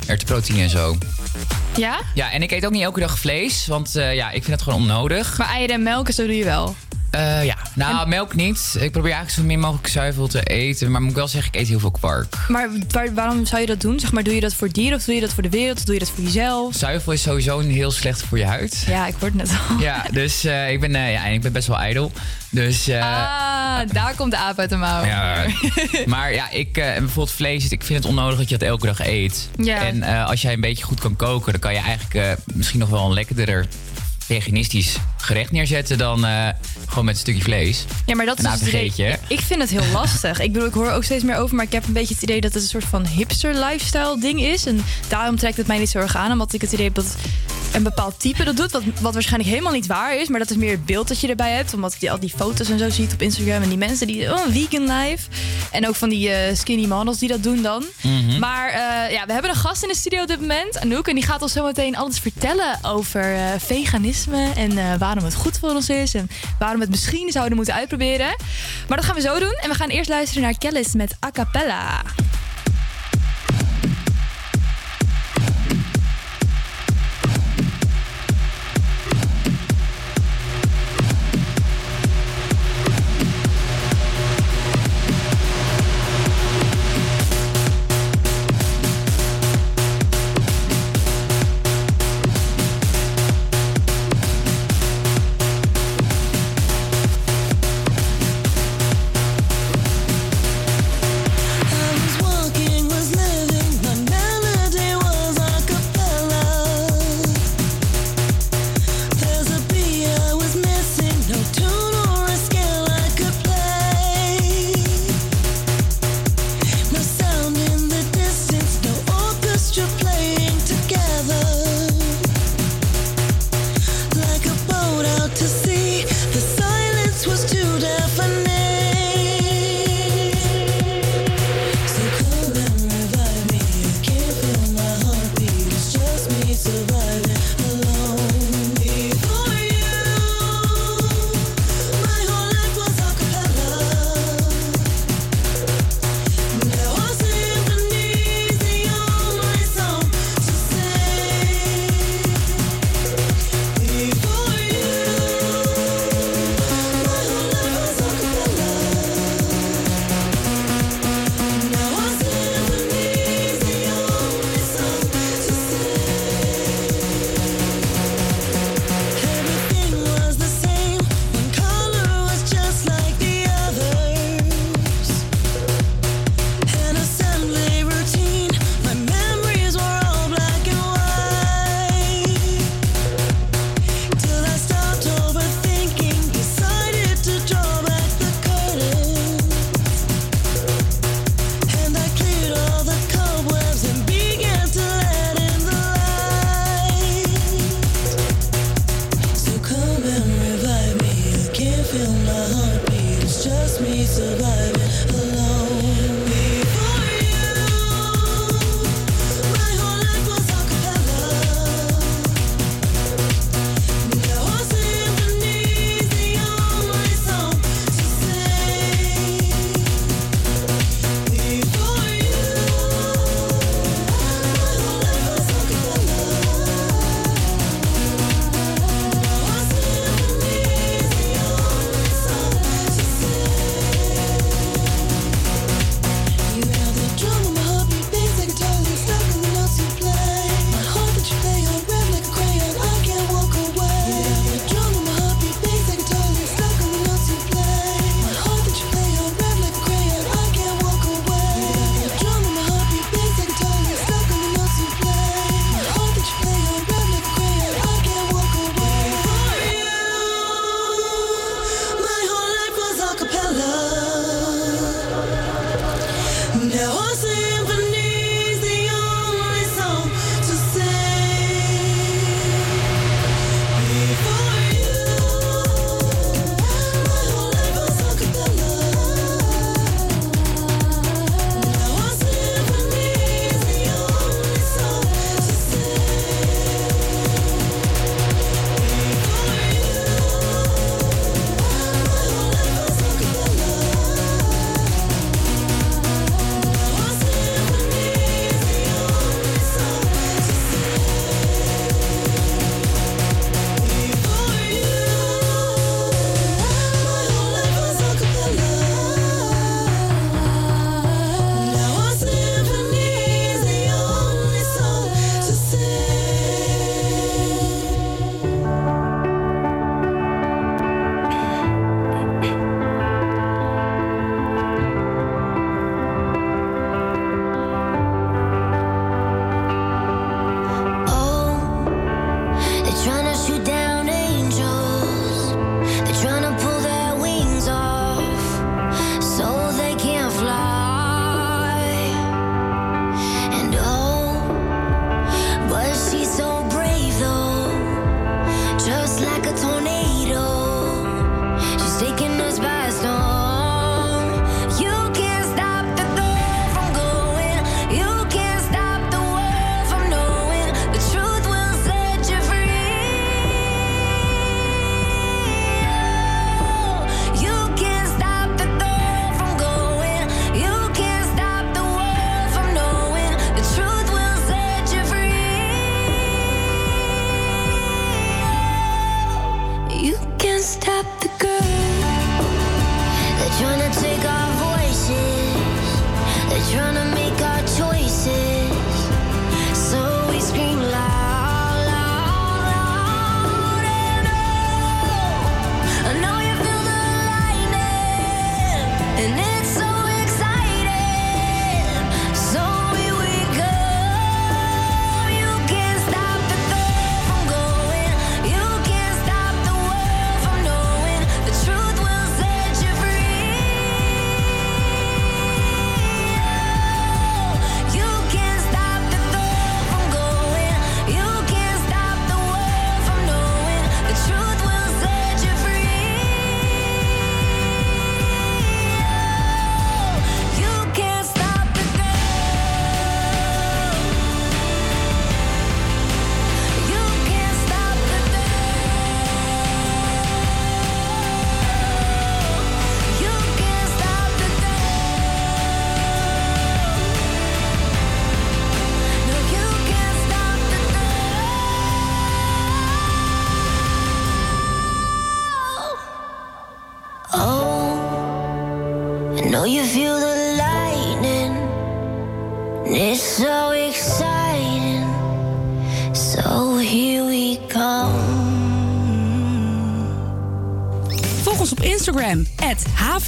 erwtenproteïne en zo.
Ja?
Ja, en ik eet ook niet elke dag vlees, want eh, ja, ik vind het gewoon onnodig.
Maar eieren en melk en zo doe je wel.
Eh, ja, nou, melk niet. Ik probeer eigenlijk zo min mogelijk zuivel te eten. Maar moet ik wel zeggen, ik eet heel veel kwark.
Maar waar- waarom zou je dat doen? Zeg maar, doe je dat voor dieren of doe je dat voor de wereld? Of doe je dat voor jezelf?
Zuivel is sowieso heel slecht voor je huid.
Ja, ik word net al.
Ja, dus eh, ik, ben, eh, ja, ik ben best wel ijdel. Dus,
ah, daar komt de aap uit de mouw.
ja, maar ja, ik, bijvoorbeeld vlees, ik vind het onnodig dat je dat elke dag eet.
Ja.
En als jij een beetje goed kan koken, dan kan je eigenlijk misschien nog wel een lekkerder veganistisch gerecht neerzetten dan eh, gewoon met een stukje vlees.
Ja, maar dat is dus idee. Ik vind het heel lastig. Ik bedoel, ik hoor ook steeds meer over, maar ik heb een beetje het idee dat het een soort van hipster lifestyle ding is. En daarom trekt het mij niet zo erg aan, omdat ik het idee heb dat een bepaald type dat doet, wat, wat waarschijnlijk helemaal niet waar is, maar dat is meer het beeld dat je erbij hebt, omdat je al die foto's en zo ziet op Instagram en die mensen die, oh, vegan life. En ook van die eh, skinny models die dat doen dan.
Mhm.
Maar eh, ja, we hebben een gast in de studio op dit moment, Anouk, en die gaat ons zo meteen alles vertellen over eh, veganisme en waarom het goed voor ons is en waarom we het misschien zouden moeten uitproberen. Maar dat gaan we zo doen en we gaan eerst luisteren naar Kellis met A Cappella.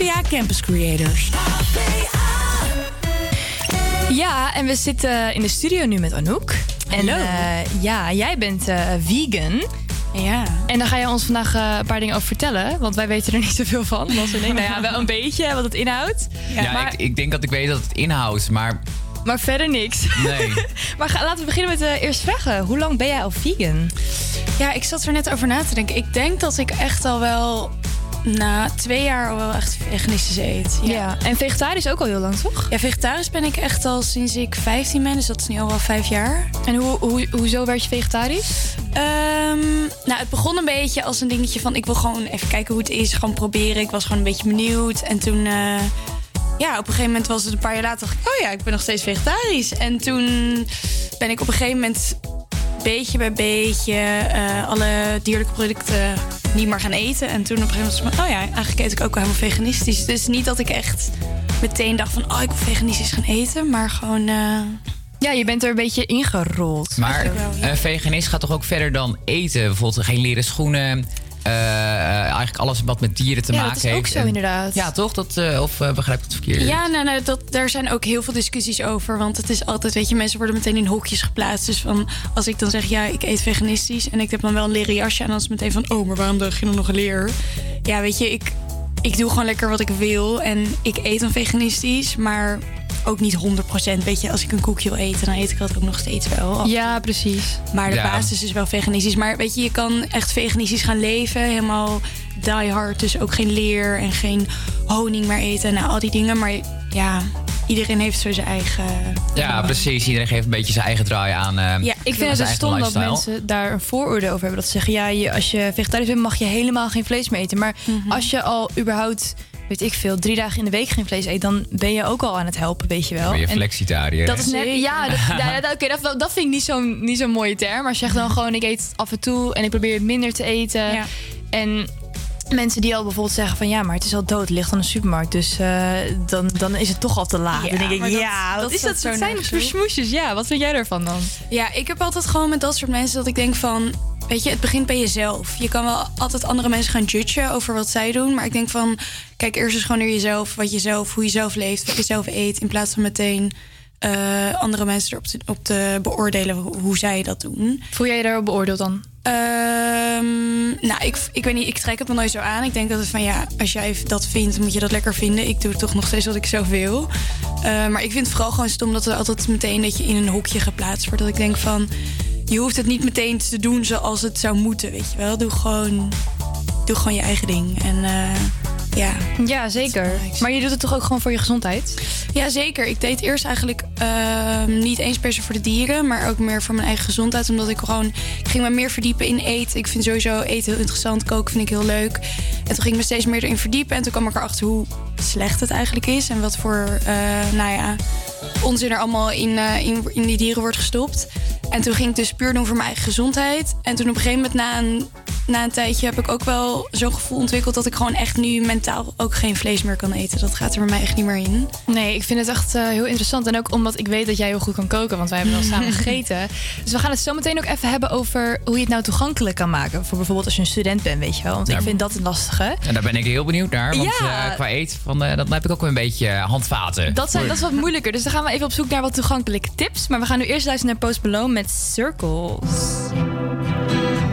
HVA Campus Creators.
Ja, en we zitten in de studio nu met Anouk. En
Hallo.
eh, ja, jij bent eh, vegan.
Ja.
En daar ga je ons vandaag eh, een paar dingen over vertellen. Want wij weten er niet zoveel van. Nou ja, wel een beetje wat het inhoudt.
Ja,
maar,
ik, ik denk dat ik weet dat het inhoudt, maar
maar verder niks.
nee.
maar ga- laten we beginnen met de eerste vragen. Hoe lang ben jij al vegan?
Ja, ik zat er net over na te denken. Ik denk dat ik echt al wel na twee jaar al wel echt veganistisch eet.
Ja. En vegetarisch ook al heel lang, toch?
Ja, vegetarisch ben ik echt al sinds ik 15 ben. Dus dat is nu al wel vijf jaar.
En hoe, hoe, hoezo werd je vegetarisch?
Ehm, nou, het begon een beetje als een dingetje van... ik wil gewoon even kijken hoe het is, gewoon proberen. Ik was gewoon een beetje benieuwd. En toen... eh, ja, op een gegeven moment was het een paar jaar later... dacht ik, oh ja, ik ben nog steeds vegetarisch. En toen ben ik op een gegeven moment... beetje bij beetje eh, alle dierlijke producten niet meer gaan eten. En toen op een gegeven moment van... oh ja, eigenlijk eet ik ook wel helemaal veganistisch. Dus niet dat ik echt meteen dacht van... oh, ik wil veganistisch gaan eten. Maar gewoon... eh,
Ja, je bent er een beetje ingerold.
Maar een veganist gaat toch ook verder dan eten? Bijvoorbeeld geen leren schoenen. Eh, eh, eigenlijk alles wat met dieren te
Ja,
maken
dat is ook
heeft.
zo inderdaad.
Ja, toch? Dat, eh, of begrijp ik het verkeerd?
Ja, nou, nou, dat, daar zijn ook heel veel discussies over. Want het is altijd, weet je, mensen worden meteen in hokjes geplaatst. Dus van, als ik dan zeg, ja, ik eet veganistisch... en ik heb dan wel een leren jasje... en dan is het meteen van, oh, maar waarom draag je dan nog een leer? Ja, weet je, ik, ik doe gewoon lekker wat ik wil. En ik eet dan veganistisch, maar ook niet 100%. Weet je, als ik een koekje wil eten, dan eet ik dat ook nog steeds wel.
Ja, precies.
Maar de
Ja.
basis is wel veganistisch. Maar weet je, je kan echt veganistisch gaan leven. Helemaal die hard. Dus ook geen leer en geen honing meer eten. Nou, al die dingen. Maar ja, iedereen heeft zo zijn eigen...
Ja, precies. Iedereen geeft een beetje zijn eigen draai aan. eh,
Ja, ik vind het dus stom dat mensen daar een vooroordeel over hebben. Dat ze zeggen, ja, je, als je vegetarisch bent, mag je helemaal geen vlees meer eten. Maar
Mhm.
als je al überhaupt, weet ik veel, drie dagen in de week geen vlees eet, dan ben je ook al aan het helpen, weet je wel.
Ben je
En
flexitariër?
dat is net, ja, dat, ja, dat, oké, dat, dat vind ik niet zo'n niet zo'n mooie term. Maar zeg dan gewoon, ik eet af en toe en ik probeer minder te eten. En mensen die al bijvoorbeeld zeggen van ja, maar het is al dood, het ligt aan de supermarkt. Dus eh, dan, dan is het toch al te laat.
Ja,
dan denk ik,
dat-
ja, wat
dat
is dat?
zo
Dat zijn versmoesjes. Ja, wat vind jij ervan dan?
Ja, ik heb altijd gewoon met dat soort mensen dat ik denk van... Weet je, het begint bij jezelf. Je kan wel altijd andere mensen gaan judgen over wat zij doen. Maar ik denk van, kijk eerst eens gewoon naar jezelf. Wat je zelf, hoe je zelf leeft, wat je zelf eet. In plaats van meteen eh, andere mensen erop te, op te beoordelen hoe, hoe zij dat doen.
Voel jij je daarop beoordeeld dan?
Ehm, nou, ik, ik weet niet, ik trek het me nooit zo aan. Ik denk dat het van ja, als jij dat vindt, moet je dat lekker vinden. Ik doe toch nog steeds wat ik zelf wil. Eh, maar ik vind het vooral gewoon stom dat er altijd meteen dat je in een hokje geplaatst wordt. Dat ik denk van, je hoeft het niet meteen te doen zoals het zou moeten, weet je wel. Doe gewoon, doe gewoon je eigen ding. En eh, ja.
Ja, zeker. Maar je doet het toch ook gewoon voor je gezondheid?
Ja, zeker. Ik deed eerst eigenlijk ehm, niet eens per se voor de dieren, maar ook meer voor mijn eigen gezondheid. Omdat ik gewoon ik ging me meer verdiepen in eten. Ik vind sowieso eten heel interessant. Koken vind ik heel leuk. En toen ging ik me steeds meer erin verdiepen. En toen kwam ik erachter hoe slecht het eigenlijk is. En wat voor, eh, nou ja, onzin er allemaal in, eh, in, in die dieren wordt gestopt. En toen ging ik dus puur doen voor mijn eigen gezondheid. En toen op een gegeven moment na een na een tijdje heb ik ook wel zo'n gevoel ontwikkeld dat ik gewoon echt nu mentaal ook geen vlees meer kan eten. Dat gaat er bij mij echt niet meer in.
Nee, ik vind het echt eh, heel interessant. En ook omdat ik weet dat jij heel goed kan koken, want wij hebben wel samen gegeten. Dus we gaan het zo meteen ook even hebben over hoe je het nou toegankelijk kan maken. Voor bijvoorbeeld als je een student bent, weet je wel. Want
Ja.
ik vind dat een lastige.
En daar ben ik heel benieuwd naar. Want
Ja.
eh, qua eet, van, eh, dat heb ik ook wel een beetje handvaten.
Dat, zijn, dat is wat moeilijker. Dus dan gaan we even op zoek naar wat toegankelijke tips. Maar we gaan nu eerst luisteren naar Post Malone met Circles.
Circles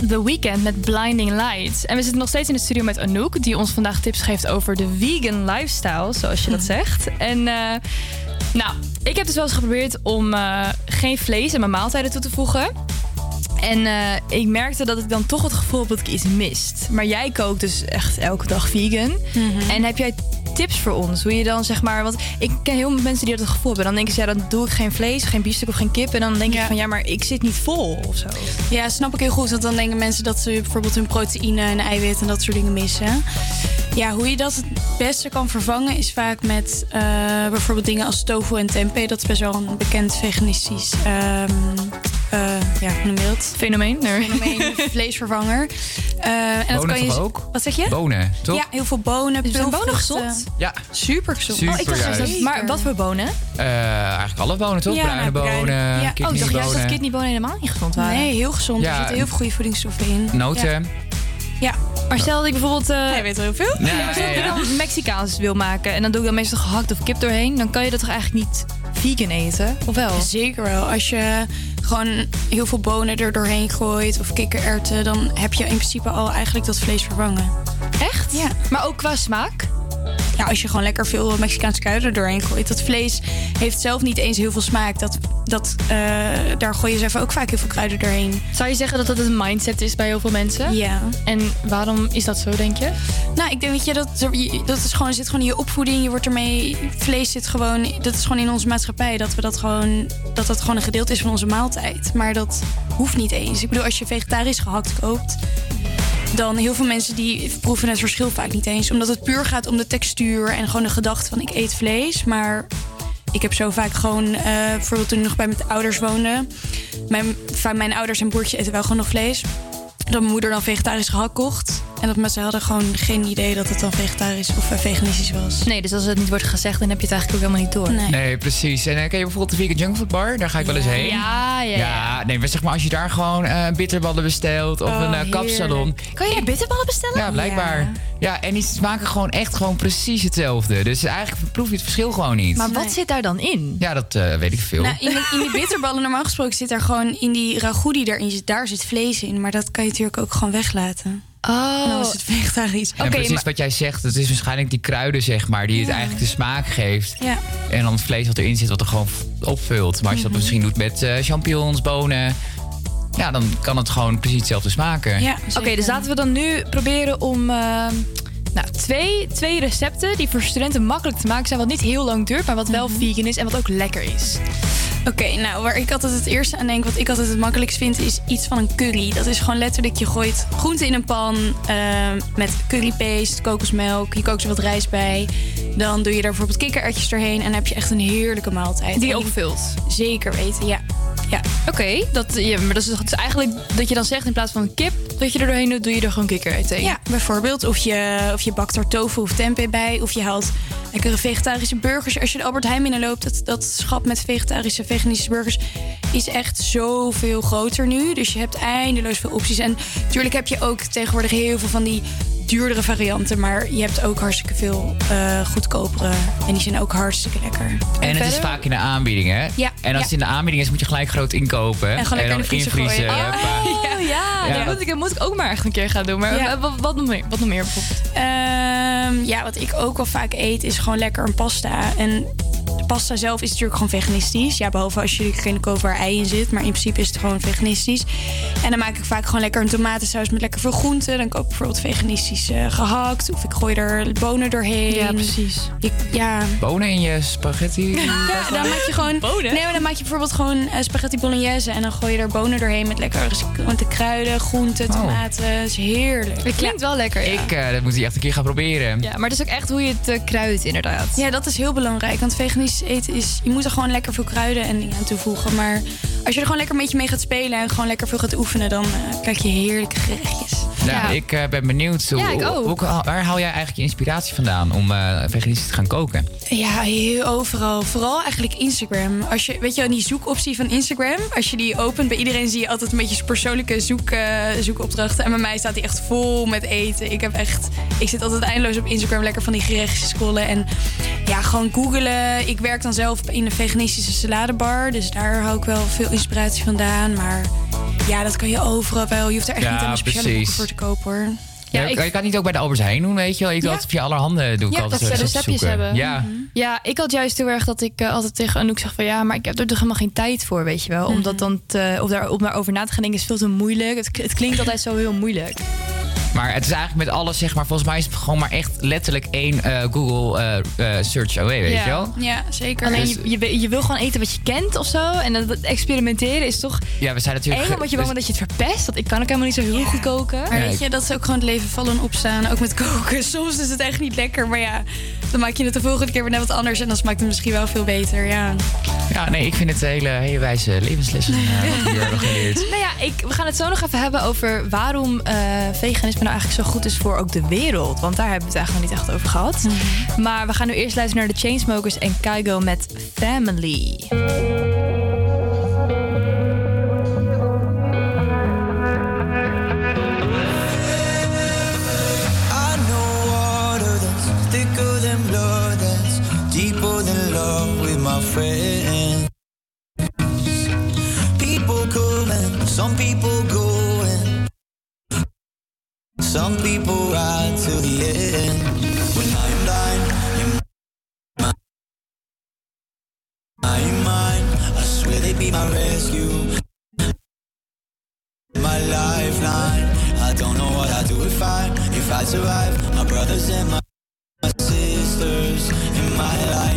was The Weeknd met Blinding Lights. En we zitten nog steeds in de studio met Anouk, die ons vandaag tips geeft over de vegan lifestyle, zoals je dat zegt. En eh, nou, ik heb dus wel eens geprobeerd om eh, geen vlees in mijn maaltijden toe te voegen. En eh, ik merkte dat ik dan toch het gevoel heb dat ik iets mist. Maar jij kookt dus echt elke dag vegan. En heb jij tips voor ons? Hoe je dan zeg maar. Want ik ken heel veel mensen die dat gevoel hebben. Dan denken ze, ja, dan doe ik geen vlees, geen biefstuk of geen kip. En dan denk ik van ja, maar ik zit niet vol of zo.
Ja, snap ik heel goed. Want dan denken mensen dat ze bijvoorbeeld hun proteïne en eiwit en dat soort dingen missen. Ja, hoe je dat het beste kan vervangen is vaak met eh, bijvoorbeeld dingen als tofu en tempeh. Dat is best wel een bekend veganistisch ehm, eh, ja, hoe noem je dat?
Fenomeen.
Fenomeen, vleesvervanger. Eh, en dat kan je.
toch ook?
Wat zeg je?
Bonen, toch?
Ja, heel veel bonen.
Dus zijn bonen gezond?
Ja.
Super gezond.
Super
oh, ik dacht dat, maar wat voor bonen?
Eh, eigenlijk alle bonen, toch?
Ja,
Bruine
nou, bruine-
bonen,
ja.
Oh, ik dacht juist dat
kidneybonen,
helemaal niet gezond waren.
Nee, heel gezond.
Ja.
Er zitten heel veel goede voedingsstoffen in.
noten.
Ja. ja.
Maar stel dat ik bijvoorbeeld... eh
Hij weet heel veel.
Ja,
Ja, maar stel dat
ja, ja.
ik dan Mexicaans wil maken en dan doe ik dan meestal gehakt of kip doorheen, dan kan je dat toch eigenlijk niet vegan eten? Of wel?
Zeker wel. Als je gewoon heel veel bonen er doorheen gooit of kikkererwten, dan heb je in principe al eigenlijk dat vlees vervangen.
Echt?
Ja.
Maar ook qua smaak?
Ja, als je gewoon lekker veel Mexicaanse kruiden doorheen gooit. Dat vlees heeft zelf niet eens heel veel smaak. Dat, dat, eh, daar gooi je zelf ook vaak heel veel kruiden doorheen.
Zou je zeggen dat dat een mindset is bij heel veel mensen?
Ja.
En waarom is dat zo, denk je?
Nou, ik denk dat je dat, dat is gewoon, zit gewoon in je opvoeding. Je wordt ermee. Vlees zit gewoon. Dat is gewoon in onze maatschappij. Dat we dat gewoon. Dat dat gewoon een gedeelte is van onze maaltijd. Maar dat hoeft niet eens. Ik bedoel, als je vegetarisch gehakt koopt. Dan heel veel mensen die proeven het verschil vaak niet eens. Omdat het puur gaat om de textuur en gewoon de gedachte van ik eet vlees. Maar ik heb zo vaak gewoon, eh, bijvoorbeeld toen ik nog bij mijn ouders woonde. Mijn, mijn ouders en broertje eten wel gewoon nog vlees. Dat mijn moeder dan vegetarisch gehakt kocht. En dat mensen hadden gewoon geen idee dat het dan vegetarisch of eh, veganistisch was.
Nee, dus als het niet wordt gezegd, dan heb je het eigenlijk ook helemaal niet door.
Nee.
Nee, precies. En eh, ken je bijvoorbeeld de Vegan Junk Food Bar? Daar ga ik wel eens heen.
Ja, ja, ja.
Ja, nee, maar zeg maar als je daar gewoon eh, bitterballen bestelt of
Oh,
een uh, kapsalon.
Kan je daar bitterballen bestellen?
Ja, blijkbaar. Ja. en die smaken gewoon echt gewoon precies hetzelfde. Dus eigenlijk proef je het verschil gewoon niet.
Maar wat zit daar dan in?
Ja, dat eh, weet ik veel.
Nou, in, de- in die bitterballen, normaal gesproken zit daar gewoon in die ragout die erin zit, daar zit vlees in. Maar dat kan je natuurlijk ook gewoon weglaten.
Oh.
En dan is het vegetarisch.
en precies wat jij zegt, het is waarschijnlijk die kruiden, zeg maar, die het eigenlijk de smaak geeft.
Ja.
En dan het vlees wat erin zit, wat er gewoon opvult. Maar als je dat
Mhm.
misschien doet met eh, champignons, bonen, ja, dan kan het gewoon precies hetzelfde smaken.
Oké, dus laten we dan nu proberen om eh, nou, twee, twee recepten die voor studenten makkelijk te maken zijn, wat niet heel lang duurt, maar wat wel
Mhm.
vegan is en wat ook lekker is.
Oké, nou waar ik altijd het eerste aan denk, wat ik altijd het makkelijkst vind, is iets van een curry. Dat is gewoon letterlijk, je gooit groenten in een pan eh, met currypaste, kokosmelk, je kookt er wat rijst bij. Dan doe je daar bijvoorbeeld kikkererwtjes doorheen en dan heb je echt een heerlijke maaltijd.
Die
En
ook
je-
vult.
Zeker weten, ja. ja.
Oké, dat, ja, maar dat is, eigenlijk dat je dan zegt in plaats van kip dat je er doorheen doet, doe je er gewoon kikker tegen.
Ja, bijvoorbeeld. Of je, of je bakt er tofu of tempeh bij. Of je haalt lekkere vegetarische burgers. Als je de Albert Heijn binnenloopt, dat, dat schap met vegetarische, veganistische burgers is echt zoveel groter nu. Dus je hebt eindeloos veel opties. En natuurlijk heb je ook tegenwoordig heel veel van die duurdere varianten. Maar je hebt ook hartstikke veel eh, goedkopere. En die zijn ook hartstikke lekker.
En het is vaak in de aanbieding, hè?
Ja,
En als
ja.
het in de aanbieding is, moet je gelijk groot inkopen.
En gewoon lekker
dan
in de vriezer
invriezen.
gooien.
hoppa.
Oh ja,
Ja,
dat,
dat-
moet ik, dat moet ik ook maar echt een keer gaan doen. Maar
Ja.
wat, wat nog meer? Wat nog meer bijvoorbeeld?
Ehm, ja, wat ik ook wel vaak eet is gewoon lekker een pasta. En pasta zelf is natuurlijk gewoon veganistisch. Ja, behalve als je er geen waar ei in zit. Maar in principe is het gewoon veganistisch. En dan maak ik vaak gewoon lekker een tomatensaus met lekker veel groenten. Dan koop ik bijvoorbeeld veganistisch eh, gehakt. Of ik gooi er bonen doorheen.
Ja, precies.
Ik, ja,
Bonen in je spaghetti.
ja, dan maak je gewoon.
Bonen?
Nee, maar dan maak je bijvoorbeeld gewoon eh, spaghetti bolognese. En dan gooi je er bonen doorheen met lekker met de kruiden, groenten, tomaten. Dat is heerlijk.
Het klinkt wel lekker, ja.
Ik, eh, dat moet je echt een keer gaan proberen.
Ja, maar dat is ook echt hoe je het kruidt, inderdaad.
Ja, dat is heel belangrijk. Want veganistisch eten is... Je moet er gewoon lekker veel kruiden en dingen aan toevoegen. Maar als je er gewoon lekker een beetje mee gaat spelen... en gewoon lekker veel gaat oefenen... dan eh, krijg je heerlijke gerechtjes.
Nou, ik eh, ben benieuwd.
Ja,
hoe-
ik ook.
hoe- waar haal jij eigenlijk je inspiratie vandaan om eh veganistisch te gaan koken?
Ja, heel overal. Vooral eigenlijk Instagram. Als je, weet je wel, die zoekoptie van Instagram. Als je die opent, bij iedereen zie je altijd een beetje persoonlijke zoek, eh, zoekopdrachten. En bij mij staat die echt vol met eten. Ik heb echt, ik zit altijd eindeloos op Instagram lekker van die gerechtjes scrollen. En ja, gewoon googelen. Ik werk dan zelf in een veganistische saladebar. Dus daar hou ik wel veel inspiratie vandaan. Maar ja, dat kan je overal wel. Je hoeft er echt
Ja,
niet aan een speciale
precies.
boeken voor te kopen hoor.
Ja, ik, je kan het niet ook bij de Albert Heijn doen, weet je wel? Ik doe
Ja.
altijd via allerhande doe ik
Ja,
altijd
dat ze receptjes hebben. Mhm.
Ja.
Ja, ik had juist heel erg dat ik eh, altijd tegen Anouk zeg van ja, maar ik heb er toch helemaal geen tijd voor, weet je wel. Om dat dan te, of daar, om daarover na te gaan denken is veel te moeilijk. Het, het klinkt altijd zo heel moeilijk.
Maar het is eigenlijk met alles, zeg maar, volgens mij is het gewoon maar echt letterlijk één eh, Google eh, eh, search away, weet
Ja.
je wel?
Ja, zeker.
Alleen
Dus-
je, je, wil- je wil gewoon eten wat je kent of zo. En dat, dat experimenteren is toch
Ja, we zijn natuurlijk...
eng, omdat je bang
dus-
dat je het verpest. Want ik kan ook helemaal niet zo heel goed koken.
Maar weet je, dat is ook gewoon het leven vallen en opstaan. Ook met koken. Soms is het echt niet lekker. Maar ja, dan maak je het de volgende keer weer net wat anders. En dan smaakt het misschien wel veel beter. Ja.
Ja, nee, ik vind het een hele, hele wijze levenslessen eh, wat we hier hebben geleerd.
Nou ja, ik, we gaan het zo nog even hebben over waarom eh, veganisme nou eigenlijk zo goed is voor ook de wereld. Want daar hebben we het eigenlijk nog niet echt over gehad. Maar we gaan nu eerst luisteren naar de Chainsmokers en Kygo met Family.
I some people ride to the end. When I'm blind, in my my I swear they'd be my rescue. My lifeline. I don't know what I'd do if I, if I survive. My brothers and my sisters in my life.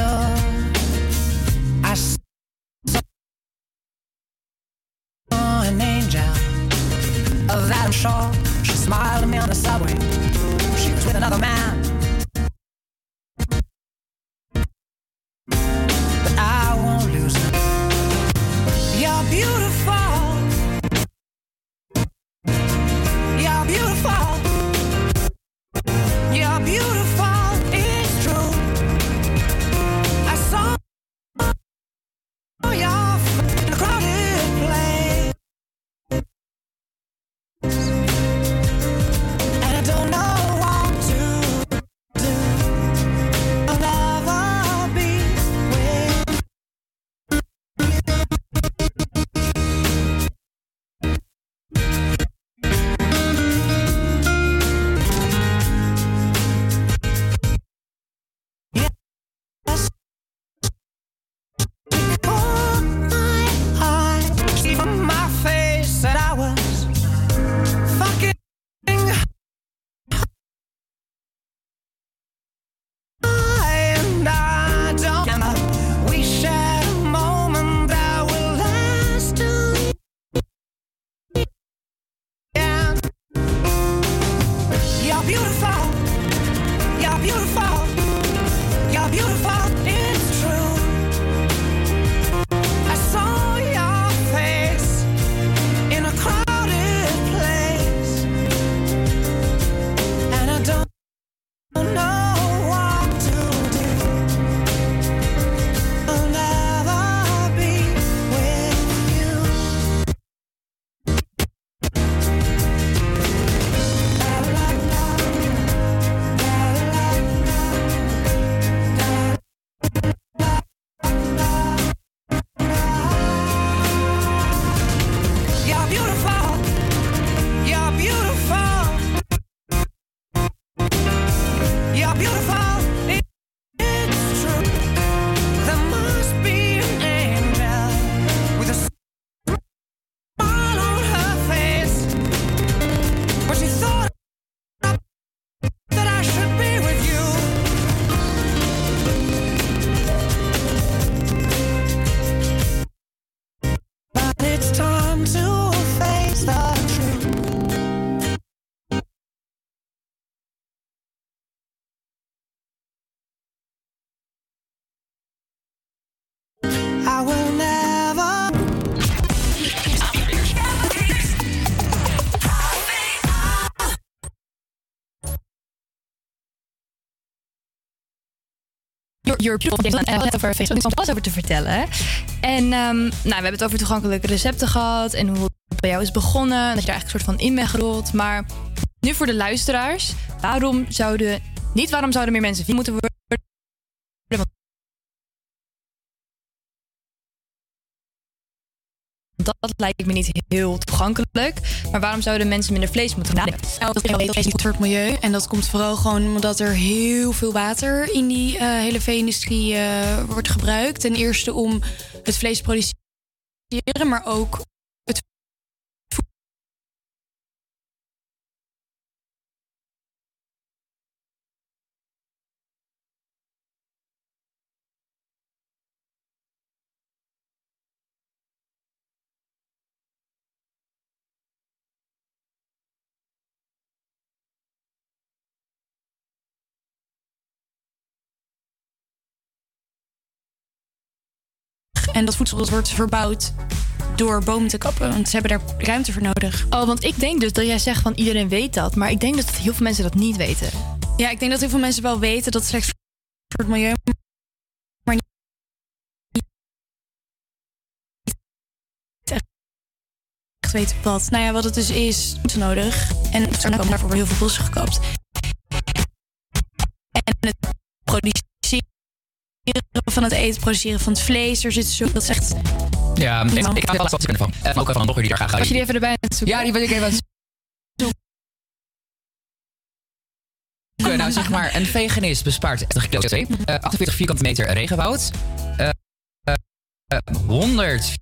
you're Your Beautiful
en over Facebook en alles over te vertellen. En ehm, nou, we hebben het over toegankelijke recepten gehad en hoe het bij jou is begonnen. Dat je daar eigenlijk een soort van in bent gerold. Maar nu voor de luisteraars, waarom zouden, niet waarom zouden meer mensen moeten worden? Dat lijkt me niet heel toegankelijk. Maar waarom zouden mensen minder vlees moeten nemen?
Nou, dat is niet goed voor het milieu. En dat komt vooral gewoon omdat er heel veel water in die eh, hele vee-industrie eh, wordt gebruikt. Ten eerste om het vlees te produceren, maar ook En dat voedsel dat wordt verbouwd door bomen te kappen. Want ze hebben daar ruimte voor nodig.
Oh, want ik denk dus dat jij zegt van iedereen weet dat. Maar ik denk dat heel veel mensen dat niet weten.
Ja, ik denk dat heel veel mensen wel weten dat het slecht voor het milieu. Maar niet echt weten wat. Nou ja, wat het dus is, is nodig. En er komen daarvoor heel veel bossen gekapt. En het produceren van het eten, produceren van het vlees. Er zit zo, dat is echt
Ja, ik, ik heb wel wat van. En ook van een blogger die daar graag
Als je die even erbij aan het zoeken.
Ja, die wil ik even aan zoeken. Nou, zeg maar, een veganist bespaart 30 kilo CO2, eh, 48 vierkante meter regenwoud, eh, eh, eh, 100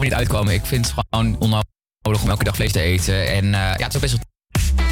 niet uitkomen. Ik vind het gewoon onnodig om elke dag vlees te eten. En eh, ja, het is ook best wel